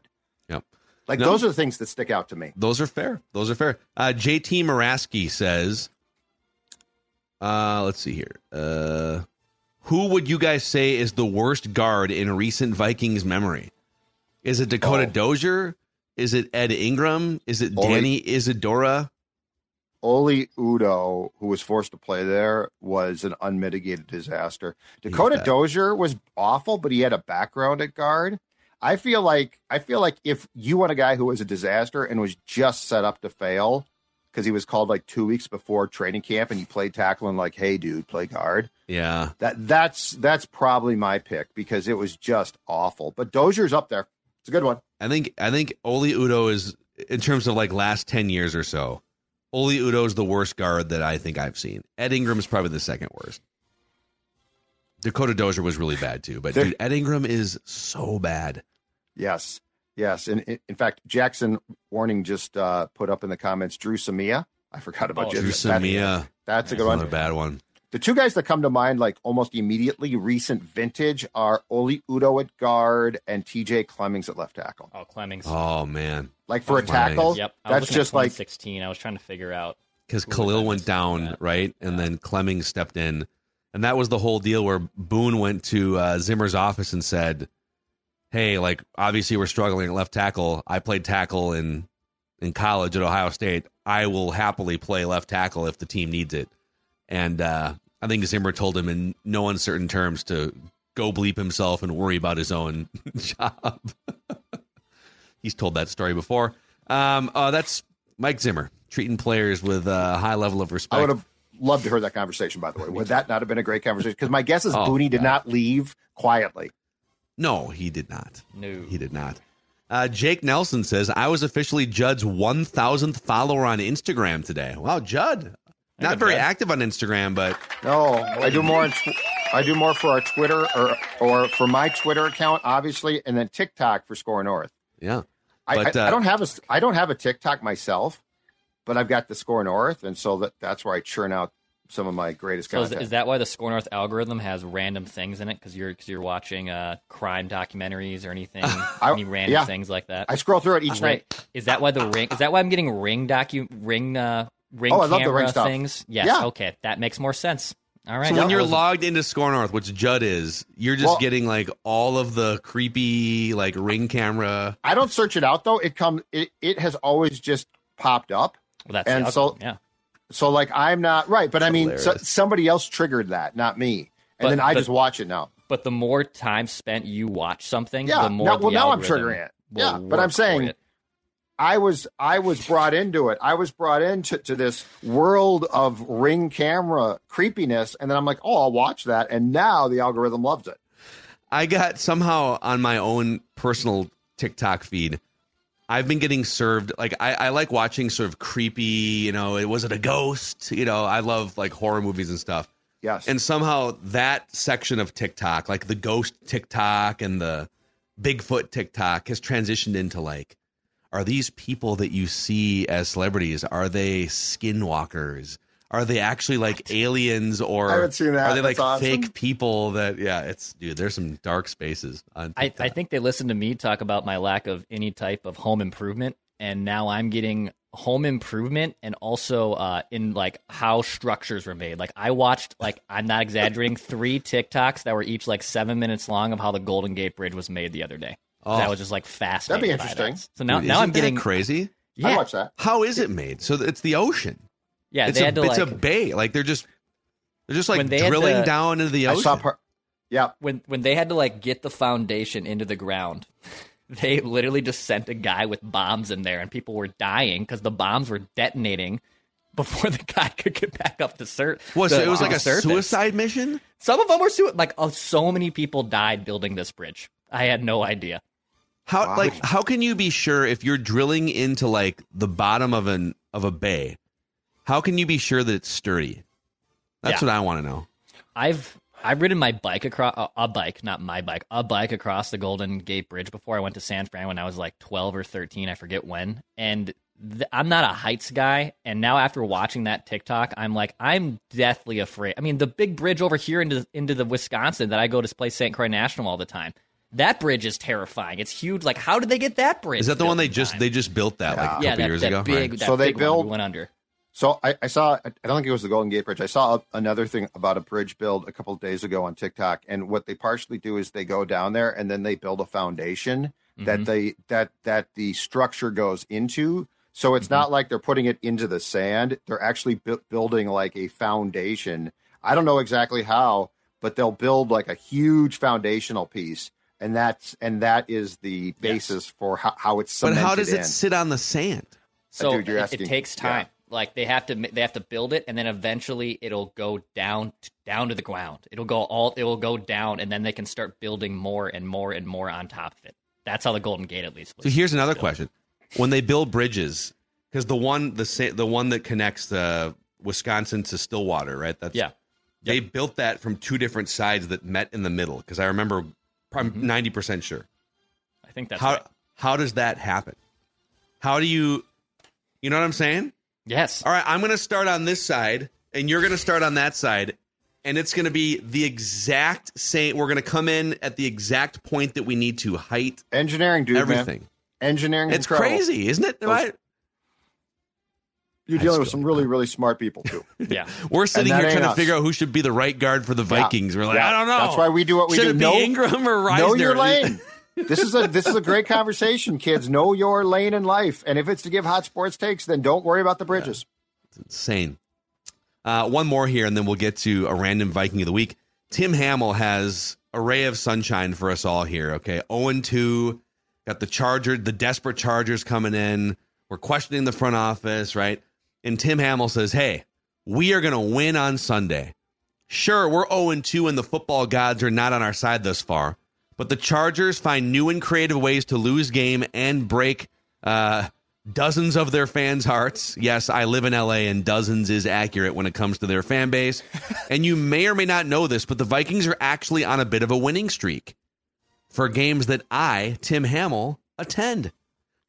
Yep. Like No. those are the things that stick out to me. Those are fair. Those are fair. Uh, JT Maraski says, uh, let's see here. Uh, who would you guys say is the worst guard in recent Vikings memory? Is it Dakota Oh. Dozier? Is it Ed Ingram? Is it Danny Isidora? Oli Udoh, who was forced to play there, was an unmitigated disaster. Dakota. Dozier was awful, but he had a background at guard. I feel like I feel like if you want a guy who was a disaster and was just set up to fail because he was called like two weeks before training camp and he played tackle and like, hey dude, play guard. Yeah. That that's that's probably my pick because it was just awful. But Dozier's up there. It's a good one. I think I think Oli Udoh is in terms of like last ten years or so. Oli Udoh is the worst guard that I think I've seen. Ed Ingram is probably the second worst. Dakota Dozier was really bad too, but There- dude, Ed Ingram is so bad. Yes. Yes. And in in fact, Jackson Warning just uh, put up in the comments Dru Samia. I forgot about Oh, Dru That- Samia, That's a that's good another one. bad one. The two guys that come to mind, like almost immediately recent vintage, are Oli Udoh at guard and TJ Clemmings at left tackle. Oh, Clemmings. Oh man, Like for a tackle, Yep. That's just like 16. I was trying to figure out. because Kalil went down right, and then Clemming stepped in, and that was the whole deal where Boone went to uh, Zimmer's office and said, "Hey, like obviously we're struggling at left tackle. I played tackle in in college at Ohio State. I will happily play left tackle if the team needs it." And uh, I think Zimmer told him in no uncertain terms to go bleep himself and worry about his own job. He's told that story before. Um, uh, that's Mike Zimmer treating players with a high level of respect. I would have loved to hear that conversation. By the way, would that not have been a great conversation? Because my guess is Oh, Booney did God. not leave quietly. No, he did not. No. He did not. Uh, Jake Nelson says, I was officially Judd's 1,000th follower on Instagram today. Wow, Judd. Not very Judd. active on Instagram, but No, I do more. On tw- I do more for our Twitter or or for my Twitter account, obviously, and then TikTok for SKOR North. yeah. I, I, uh, I don't have a I don't have a TikTok myself, but I've got the SKOR North, and so that that's where I churn out some of my greatest So is, content. is that why the SKOR North algorithm has random things in it? Because you're because you're watching uh, crime documentaries or anything, any random yeah. things like that. I scroll through it each Right. night. Is that why the ring? Is that why I'm getting ring docu ring uh, ring Oh, I love the camera ring stuff. things? Yes. Yeah. Okay, that makes more sense. All right. So when you're logged into SKOR North, which Judd is, you're just Well- getting like all of the creepy like ring camera. I don't search it out though. It come it, it has always just popped up. well, that's and the so- yeah. So like I'm not right, but I mean so, somebody else triggered that, not me. And But- then I but- just watch it now. But the more time spent you watch something, Yeah. the more Now- well, the now I'm triggering it. Yeah, but I'm saying- I was I was brought into it. I was brought into to this world of ring camera creepiness, and then I'm like, oh, I'll watch that, and now the algorithm loves it. I got somehow on my own personal TikTok feed. I've been getting served like I, I like watching sort of creepy, you know, it was it a ghost? You know, I love like horror movies and stuff. Yes, And somehow that section of TikTok, like the ghost TikTok and the Bigfoot TikTok, has transitioned into like, are these people that you see as celebrities? Are they skinwalkers? Are they actually like aliens or I seen that. are they like awesome. fake people that yeah, it's dude, there's some dark spaces on I, I think they listened to me talk about my lack of any type of home improvement, and now I'm getting home improvement and also uh, in like how structures were made. Like I watched, like I'm not exaggerating, three TikToks that were each like seven minutes long of how the Golden Gate Bridge was made the other day. Oh. That was just like fascinating. that'd be interesting. that. So now, Dude, now isn't I'm getting crazy. Yeah, I watch that. How is it made? So it's the ocean. Yeah. it's They a had to it's like a bay. Like they're just they're just like they drilling to- down into the I ocean. saw part. Yeah, when when they had to like get the foundation into the ground, they literally just sent a guy with bombs in there, and people were dying because the bombs were detonating before the guy could get back up to cert. Was the- it was like a surface. suicide mission? Some of them were su- like oh, so many people died building this bridge. I had no idea. How Wow. like how can you be sure if you're drilling into like the bottom of an of a bay? How can you be sure that it's sturdy? That's Yeah. what I want to know. I've I've ridden my bike across a, uh, a bike, not my bike, a bike across the Golden Gate Bridge before. I went to San Fran when I was like 12 or 13, I forget when. And th- I'm not a heights guy, and now after watching that TikTok, I'm like I'm deathly afraid. I mean, the big bridge over here into into the Wisconsin that I go to play St. Croix National all the time. That bridge is terrifying. It's huge. Like, how did they get that bridge? Is that the one they just time? they just built that like a couple yeah, that, years that ago? big, Right. that So they built one we went under. So I, I saw. I don't think it was the Golden Gate Bridge. I saw another thing about a bridge build a couple of days ago on TikTok, and what they partially do is they go down there and then they build a foundation that Mhm. they that that the structure goes into. So it's not like they're putting it into the sand; they're actually bu- building like a foundation. I don't know exactly how, but they'll build like a huge foundational piece, and that's and that is the basis for how, how it's But how does it in. sit on the sand? So Dude, you're it- asking- it takes yeah. Like they have to they have to build it, and then eventually it'll go down down to the ground. It'll go all it will go down, and then they can start building more and more and more on top of it. That's how the Golden Gate at least. So here's another built. question: When they build bridges, because the one the the one that connects the Wisconsin to Stillwater, right? That's Yeah. They built that from two different sides that met in the middle. Because I remember, I'm Mhm. 90 percent sure. I think that's how right. how does that happen? How do you, you know what I'm saying? Yes. All right, I'm going to start on this side, and you're going to start on that side, and it's going to be the exact same. We're going to come in at the exact point that we need to height Engineering, dude, man. everything. Engineering, It's incredible. crazy, isn't it? Am Those- I- You're dealing with some really, really smart people too. Yeah. We're sitting here ain't trying to us. figure out who should be the right guard for the Vikings. We're like, Yeah. I don't know. That's why we do what we do. should do. it be Know- Ingram or Risner? know your lane. this is a this is a great conversation, kids. Know your lane in life, and if it's to give hot sports takes, then don't worry about the bridges. Insane. Uh, one more here, and then we'll get to a random Viking of the week. Tim Hamill has a ray of sunshine for us all here. Okay, zero and two. Got the Charger, the desperate Chargers coming in. We're questioning the front office, right? And Tim Hamill says, "Hey, we are going to win on Sunday. Sure, we're 0 and 2 and the football gods are not on our side thus far, but the Chargers find new and creative ways to lose game and break uh, dozens of their fans' hearts. Yes, I live in LA and dozens is accurate when it comes to their fan base. and you may or may not know this, but the Vikings are actually on a bit of a winning streak for games that I, Tim Hamill, attend.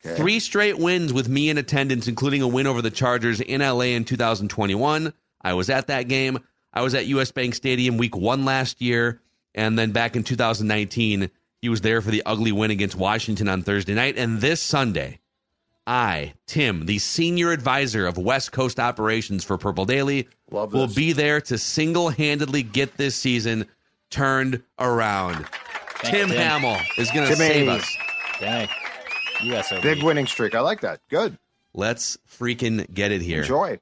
Three straight wins with me in attendance, including a win over the Chargers in LA in 2021. I was at that game. I was at US Bank Stadium week one last year. And then back in 2019, he was there for the ugly win against Washington on Thursday night. And this Sunday, I, Tim, the senior advisor of West Coast operations for Purple Daily, will be there to single handedly get this season turned around. Tim Tim. Hamill is going to save us. Dang. USOB. Big winning streak. I like that. Good. Let's freaking get it here. Enjoy.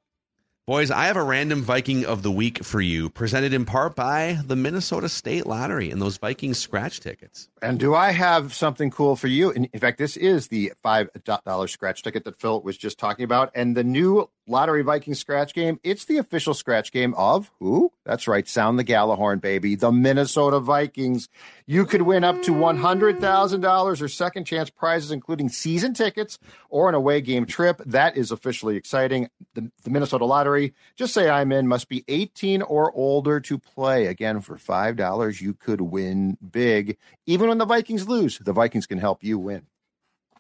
Boys, I have a random Viking of the week for you, presented in part by the Minnesota State Lottery and those Viking scratch tickets. And do I have something cool for you? In, fact, this is the five dollar scratch ticket that Phil was just talking about, and the new Lottery Vikings scratch game. It's the official scratch game of who? That's right, sound the Gjallarhorn, baby, the Minnesota Vikings. You could win up to one hundred thousand dollars or second chance prizes, including season tickets or an away game trip. That is officially exciting. The, the Minnesota Lottery. Just say I'm in. Must be eighteen or older to play. Again, for five dollars, you could win big. Even when the Vikings lose, the Vikings can help you win.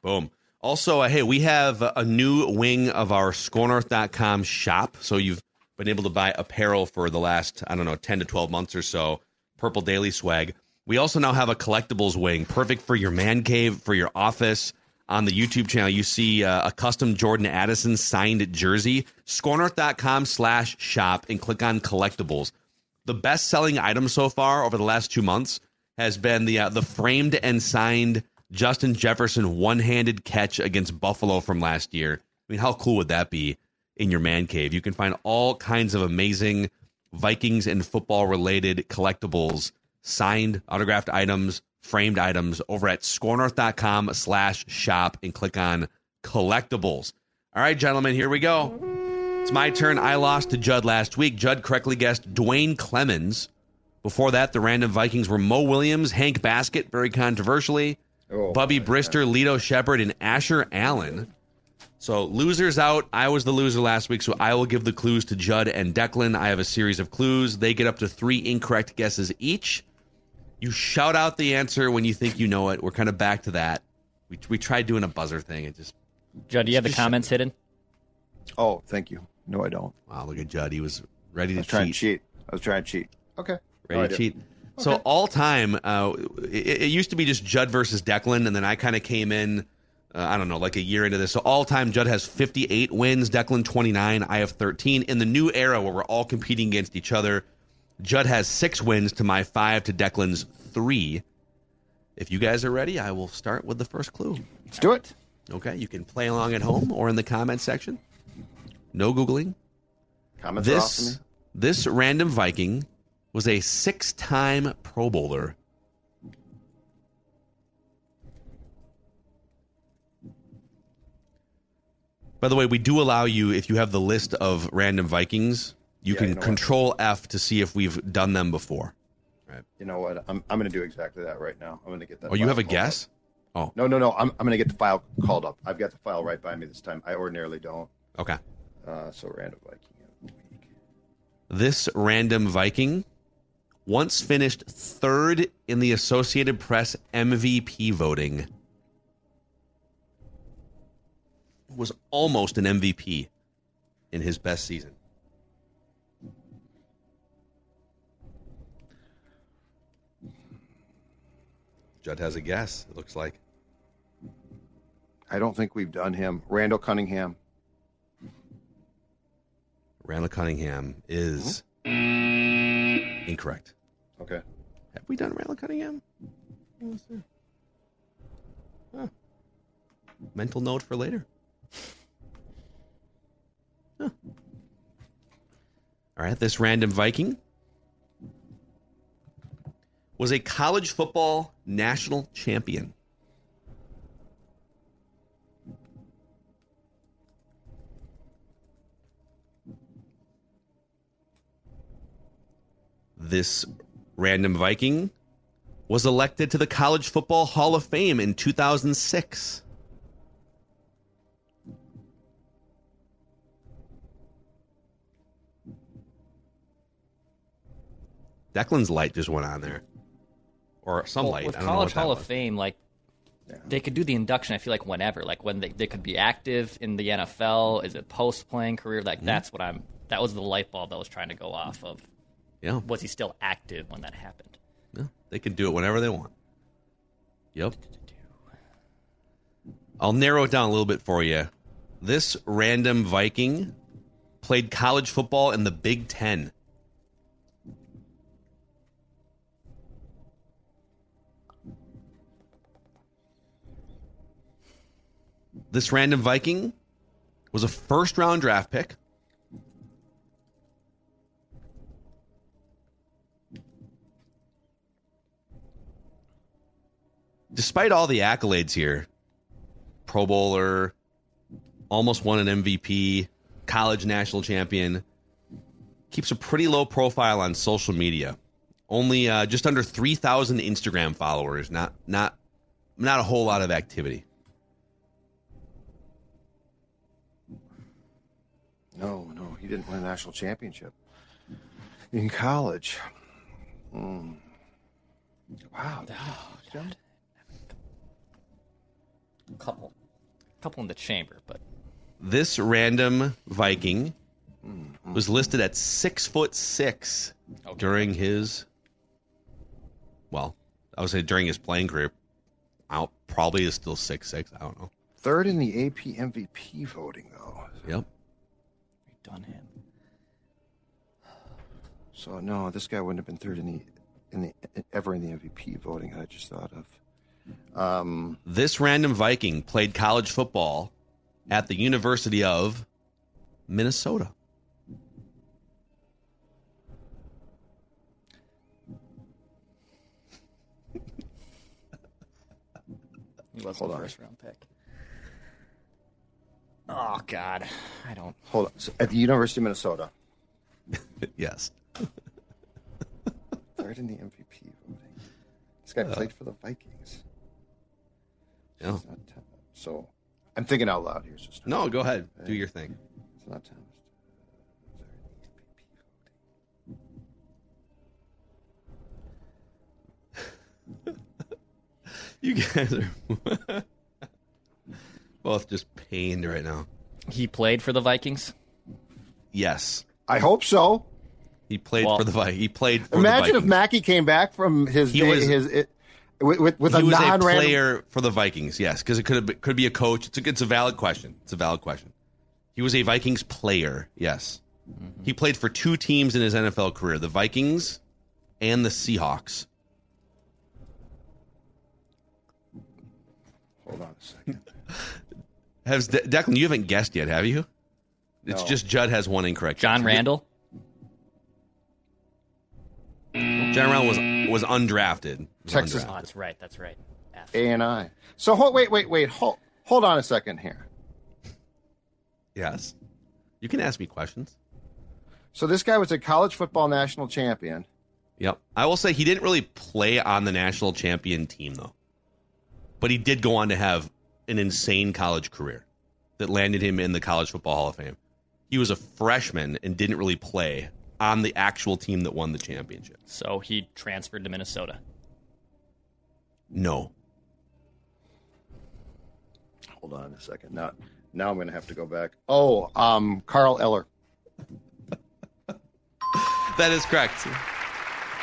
Boom. Also, uh, hey, we have a new wing of our skornorth.com shop. So you've been able to buy apparel for the last, I don't know, 10 to 12 months or so, Purple Daily swag. We also now have a collectibles wing, perfect for your man cave, for your office. On the YouTube channel, you see uh, a custom Jordan Addison signed jersey. SKORNorth.com slash shop and click on collectibles. The best selling item so far over the last two months has been the uh, the framed and signed Justin Jefferson one handed catch against Buffalo from last year. I mean, how cool would that be in your man cave? You can find all kinds of amazing Vikings and football related collectibles, signed, autographed items, framed items over at skornorth.com slash shop and click on collectibles. All right, gentlemen, here we go. It's my turn. I lost to Judd last week. Judd correctly guessed Dwayne Clemens. Before that, the random Vikings were Mo Williams, Hank Baskett, very controversially, Oh, Bubby Brister, Lito Sheppard, and Asher Allen. So losers out. I was the loser last week, so I will give the clues to Judd and Declan. I have a series of clues. They get up to three incorrect guesses each. You shout out the answer when you think you know it. We're kind of back to that. We, we tried doing a buzzer thing. It just Judd, do you have the comments hidden? Oh, thank you. No, I don't. wow. Look at Judd. He was ready I to was trying to cheat. cheat. I was trying to cheat. Okay. Ready No, I to do. Cheat. So all time, uh, it, it used to be just Judd versus Declan, and then I kind of came in. Uh, I don't know, like a year into this. So all time, Judd has 58 wins, Declan 29. I have 13. In the new era where we're all competing against each other, Judd has six wins to my five to Declan's three. If you guys are ready, I will start with the first clue. Let's do it. Okay, you can play along at home or in the comment section. No googling. Comments are off. This this random Viking was a six-time Pro Bowler. By the way, we do allow you if you have the list of random Vikings, you Yeah, can you know what? control F to see if we've done them before. You know what? I'm, I'm going to do exactly that right now. I'm going to get that. Oh, you have a guess? up. No, no, no. I'm, I'm going to get the file called up. I've got the file right by me this time. I ordinarily don't. Okay. Uh, so random Viking of the week. This random Viking once finished third in the Associated Press MVP voting. Was almost an MVP in his best season. Judd has a guess, it looks like. I don't think we've done him. Randall Cunningham. Randall Cunningham is Mm-hmm. incorrect. Okay. Have we done Randall Cunningham? Let's. Huh. Mental note for later. Huh. All right, this random Viking was a college football national champion. This random Viking was elected to the College Football Hall of Fame in 2006. Declan's light just went on there. Or some Well, light. with I don't College what that Hall of was. Fame, like they could do the induction. I feel like whenever, like when they, they could be active in the NFL. Is it post playing career? Like Mm-hmm. that's what I'm. That was the light bulb I was trying to go off of. Yeah, Was he still active when that happened? yeah, they can do it whenever they want. Yep. I'll narrow it down a little bit for you. This random Viking played college football in the Big Ten. This random Viking was a first round draft pick. Despite all the accolades here, Pro Bowler, almost won an MVP, college national champion, keeps a pretty low profile on social media. Only uh, just under 3,000 Instagram followers, not not not a whole lot of activity. No, no, he didn't win a national championship in college. Mm. Wow. Couple, couple in the chamber, but This random Viking was listed at six foot six during his, well, I would say during his playing career. I probably is still six six. I don't know. Third in the AP MVP voting, though. Yep. we've done him. So no, this guy wouldn't have been third in the in the ever in the MVP voting. I just thought of. Um, This random Viking played college football at the University of Minnesota. He was Hold the on. first round pick. oh, Oh God, I don't. Hold on. So at the University of Minnesota, yes. third in the MVP voting. This guy played for the Vikings. Yeah. It's not Thomas. So I'm thinking out loud here. So No, go ahead. Do your thing. It's not Thomas. You guys are both just pained right now. He played for the Vikings. Yes. I hope so. He played Well- for the Vi- he played for Imagine the if Vikings. Mackey came back from his He day, was- his it, with with, with he a was a non-random. player for the Vikings, yes, because it could have been, could be a coach. It's a, it's a valid question. It's a valid question. He was a Vikings player, yes. Mm-hmm. He played for two teams in his NFL career: the Vikings and the Seahawks. Hold on a second. Has De- Declan? You haven't guessed yet, have you? It's No. just Judd has one incorrect. John answer. Randle. John Randle was was undrafted. Was Texas- Oh, that's right. That's right. A and I. So hold, wait, wait, wait. Hold, hold on a second here. Yes. You can ask me questions. So this guy was a college football national champion. Yep. I will say he didn't really play on the national champion team though. But he did go on to have an insane college career that landed him in the College Football Hall of Fame. He was a freshman and didn't really play on the actual team that won the championship. So he transferred to Minnesota. No. Hold on a second. Now, now I'm going to have to go back. Oh, um, Carl Eller. That is correct.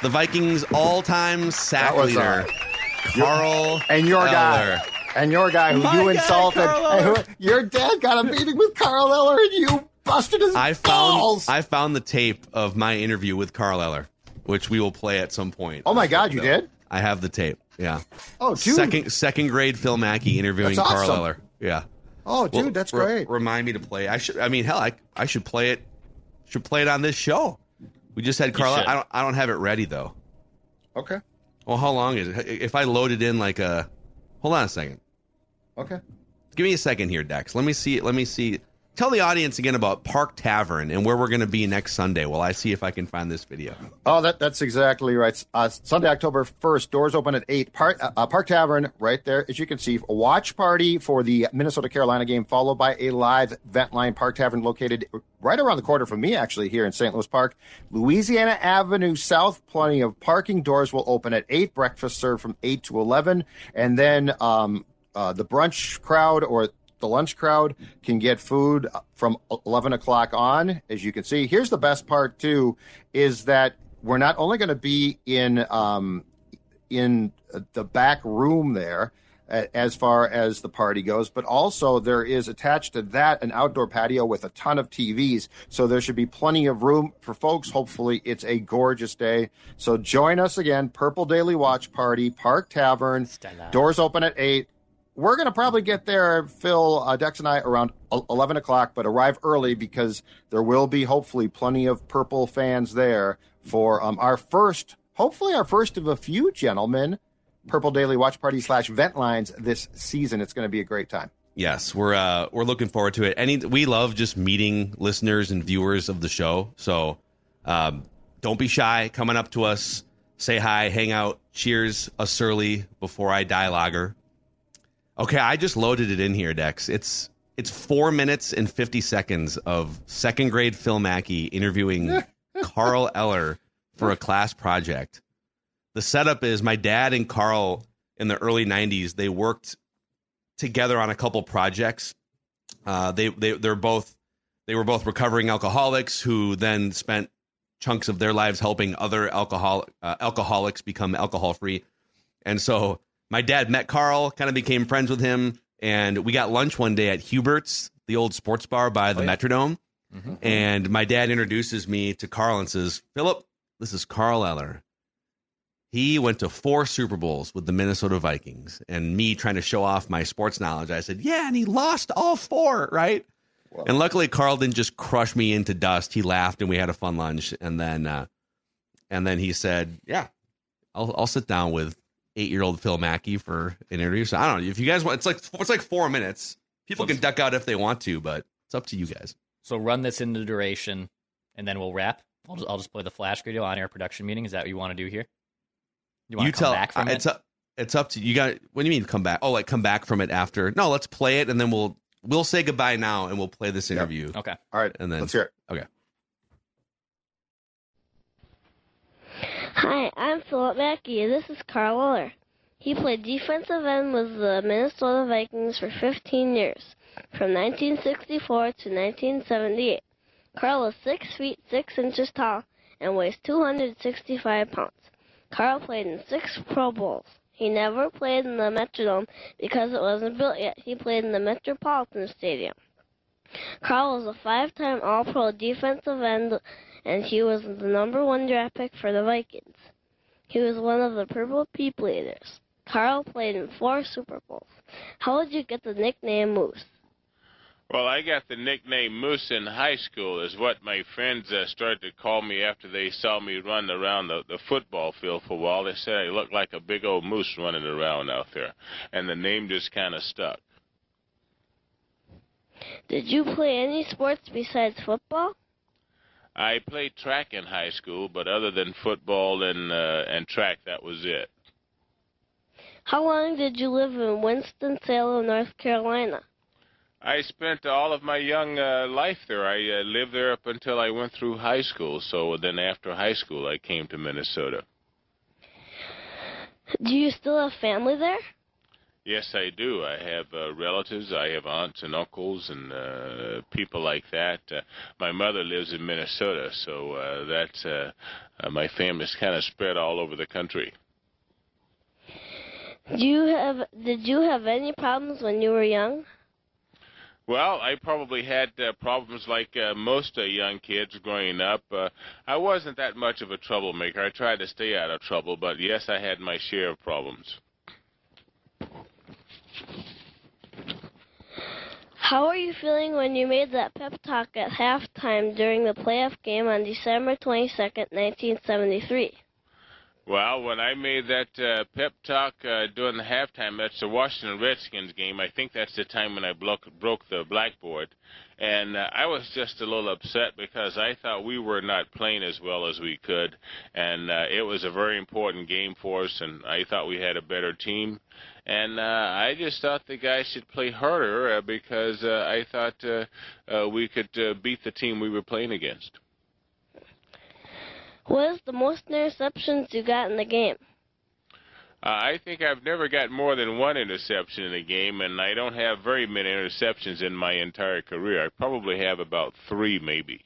The Vikings all-time sack was, leader, uh, Carl And your Eller. guy. And your guy who My you guy, insulted. Who- your dad got a meeting with Carl Eller and you busted his I found balls. I found the tape of my interview with Carl Eller, which we will play at some point. Oh my God, you So, did? I have the tape. Yeah. oh, dude. Second second grade Phil Mackey interviewing That's Carl awesome. Eller. Yeah. Oh, dude, Well, that's re- great. remind me to play. I should. I mean, hell, I I should play it. Should play it on this show. We just had Carl. I don't. I don't have it ready though. okay. Well, how long is it? If I load it in like a, hold on a second. Okay. Give me a second here, Dex. Let me see. Let me see. Tell the audience again about Park Tavern and where we're going to be next Sunday. While I see if I can find this video. Oh, that that's exactly right. Uh, Sunday, October first, doors open at eight. Park uh, Park Tavern, right there, as you can see, a watch party for the Minnesota Carolina game, followed by a live vent line. Park Tavern, located right around the corner from me, actually, here in St. Louis Park, Louisiana Avenue South. Plenty of parking. Doors will open at eight. Breakfast served from eight to eleven, and then um, uh, the brunch crowd or the lunch crowd can get food from 11 o'clock on as you can see. Here's the best part too is that we're not only going to be in um, in the back room there as far as the party goes but also there is attached to that an outdoor patio with a ton of tvs so there should be plenty of room for folks. Hopefully it's a gorgeous day. So join us again purple daily watch party park tavern. Stella. doors open at 8 we're going to probably get there, Phil, uh, Dex, and I, around 11 o'clock, but arrive early because there will be hopefully plenty of Purple fans there for um, our first, hopefully our first of a few gentlemen, Purple Daily Watch Party slash Vent Lines this season. It's going to be a great time. Yes, we're uh, we're looking forward to it. Any we love just meeting listeners and viewers of the show. So um, don't be shy. Coming up to us, say hi, hang out, cheers a surly before I die lager. Okay, I just loaded it in here, Dex. It's it's four minutes and fifty seconds of second grade Phil Mackey interviewing Carl Eller for a class project. The setup is my dad and Carl in the early '90s. They worked together on a couple projects. Uh, they they they're both they were both recovering alcoholics who then spent chunks of their lives helping other alcohol uh, alcoholics become alcohol free. And so my dad met Carl, kind of became friends with him, and we got lunch one day at Hubert's, the old sports bar by the Metrodome. And my dad introduces me to Carl and says, "Philip, this is Carl Eller." He went to four Super Bowls with the Minnesota Vikings, and me trying to show off my sports knowledge. I said, "Yeah, and he lost all four, right?" And luckily, Carl didn't just crush me into dust. He laughed, and we had a fun lunch. And then, uh, and then he said, "Yeah, I'll I'll sit down with eight year old Phil Mackey for an interview." So I don't know if you guys want. It's like it's like four minutes. People can duck out if they want to, but it's up to you guys. So run this into duration, and then we'll wrap. I'll just, I'll just play the flash video on air production meeting. Is that what you want to do here? You want You to come tell. back from uh, it? it's up. It's up to you. Got what do you mean come back? Oh, like come back from it after? No, let's play it and then we'll we'll say goodbye now and we'll play this interview. Okay. All right, And then- let's hear it. Okay. Hi, I'm Philip Mackey. This is Carl Eller. He played defensive end with the Minnesota Vikings for 15 years, from 1964 to 1978. Carl is 6 feet 6 inches tall and weighs 265 pounds. Carl played in six Pro Bowls. He never played in the Metrodome because it wasn't built yet. He played in the Metropolitan Stadium. Carl was a five-time All-Pro defensive end, and he was the number one draft pick for the Vikings. He was one of the Purple People Eaters. Carl played in four Super Bowls. How did you get the nickname Moose? Well, I got the nickname Moose in high school, is what my friends uh, started to call me after they saw me run around the, the football field for a while. They said I looked like a big old moose running around out there, and the name just kind of stuck. Did you play any sports besides football? I played track in high school, but other than football and uh, and track, that was it. How long did you live in Winston-Salem, North Carolina? I spent all of my young uh, life there. I uh, lived there up until I went through high school. So then, after high school, I came to Minnesota. Do you still have family there? Yes, I do. I have uh, relatives. I have aunts and uncles and uh, people like that. Uh, my mother lives in Minnesota, so uh, that's uh, uh, my family's kind of spread all over the country. Do you have did you have any problems when you were young? Well, I probably had uh, problems like uh, most uh, young kids growing up. Uh, I wasn't that much of a troublemaker. I tried to stay out of trouble, but yes, I had my share of problems. How are you feeling when you made that pep talk at halftime during the playoff game on December 22nd, 1973? Well, when I made that uh, pep talk uh, during the halftime, that's the Washington Redskins game. I think that's the time when I broke the blackboard, and uh, I was just a little upset because I thought we were not playing as well as we could, and uh, it was a very important game for us, and I thought we had a better team, and uh, I just thought the guys should play harder uh, because uh, I thought uh, uh, we could uh, beat the team we were playing against. What is the most interceptions you got in the game? Uh, I think I've never got more than one interception in a game, and I don't have very many interceptions in my entire career. I probably have about three, maybe.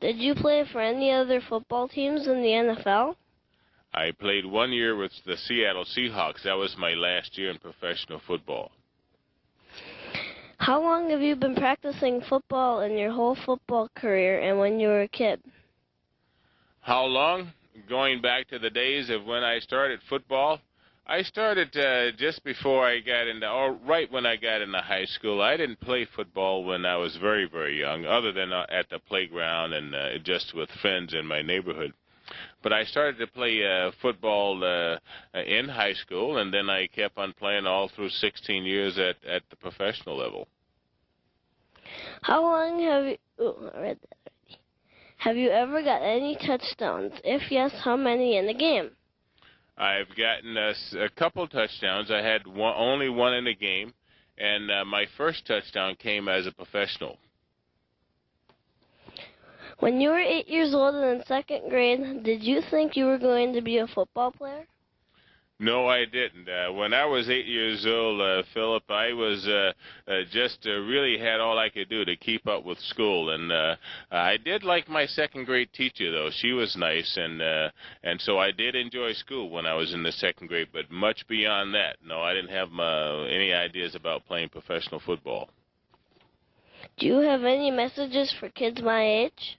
Did you play for any other football teams in the NFL? I played one year with the Seattle Seahawks. That was my last year in professional football. How long have you been practicing football in your whole football career and when you were a kid? How long? Going back to the days of when I started football. I started uh, just before I got into, or right when I got into high school. I didn't play football when I was very, very young, other than uh, at the playground and uh, just with friends in my neighborhood. But I started to play uh, football uh, in high school, and then I kept on playing all through 16 years at, at the professional level. How long have you? Oh, I read that. Have you ever got any touchdowns? If yes, how many in the game? I've gotten a couple touchdowns. I had one, only one in a game, and uh, my first touchdown came as a professional. When you were eight years old and in second grade, did you think you were going to be a football player? No, I didn't. Uh, when I was eight years old, uh, Philip, I was uh, uh, just uh, really had all I could do to keep up with school, and uh, I did like my second grade teacher though. She was nice, and uh, and so I did enjoy school when I was in the second grade. But much beyond that, no, I didn't have any ideas about playing professional football. Do you have any messages for kids my age?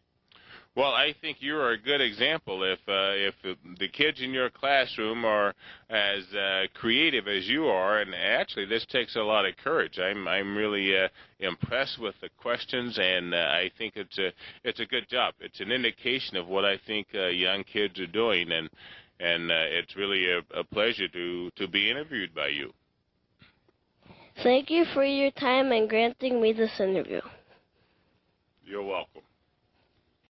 Well, I think you are a good example. If uh, if the kids in your classroom are as uh, creative as you are, and actually this takes a lot of courage. I'm I'm really uh, impressed with the questions, and uh, I think it's a it's a good job. It's an indication of what I think uh, young kids are doing, and and uh, it's really a, a pleasure to to be interviewed by you. Thank you for your time and granting me this interview. You're welcome.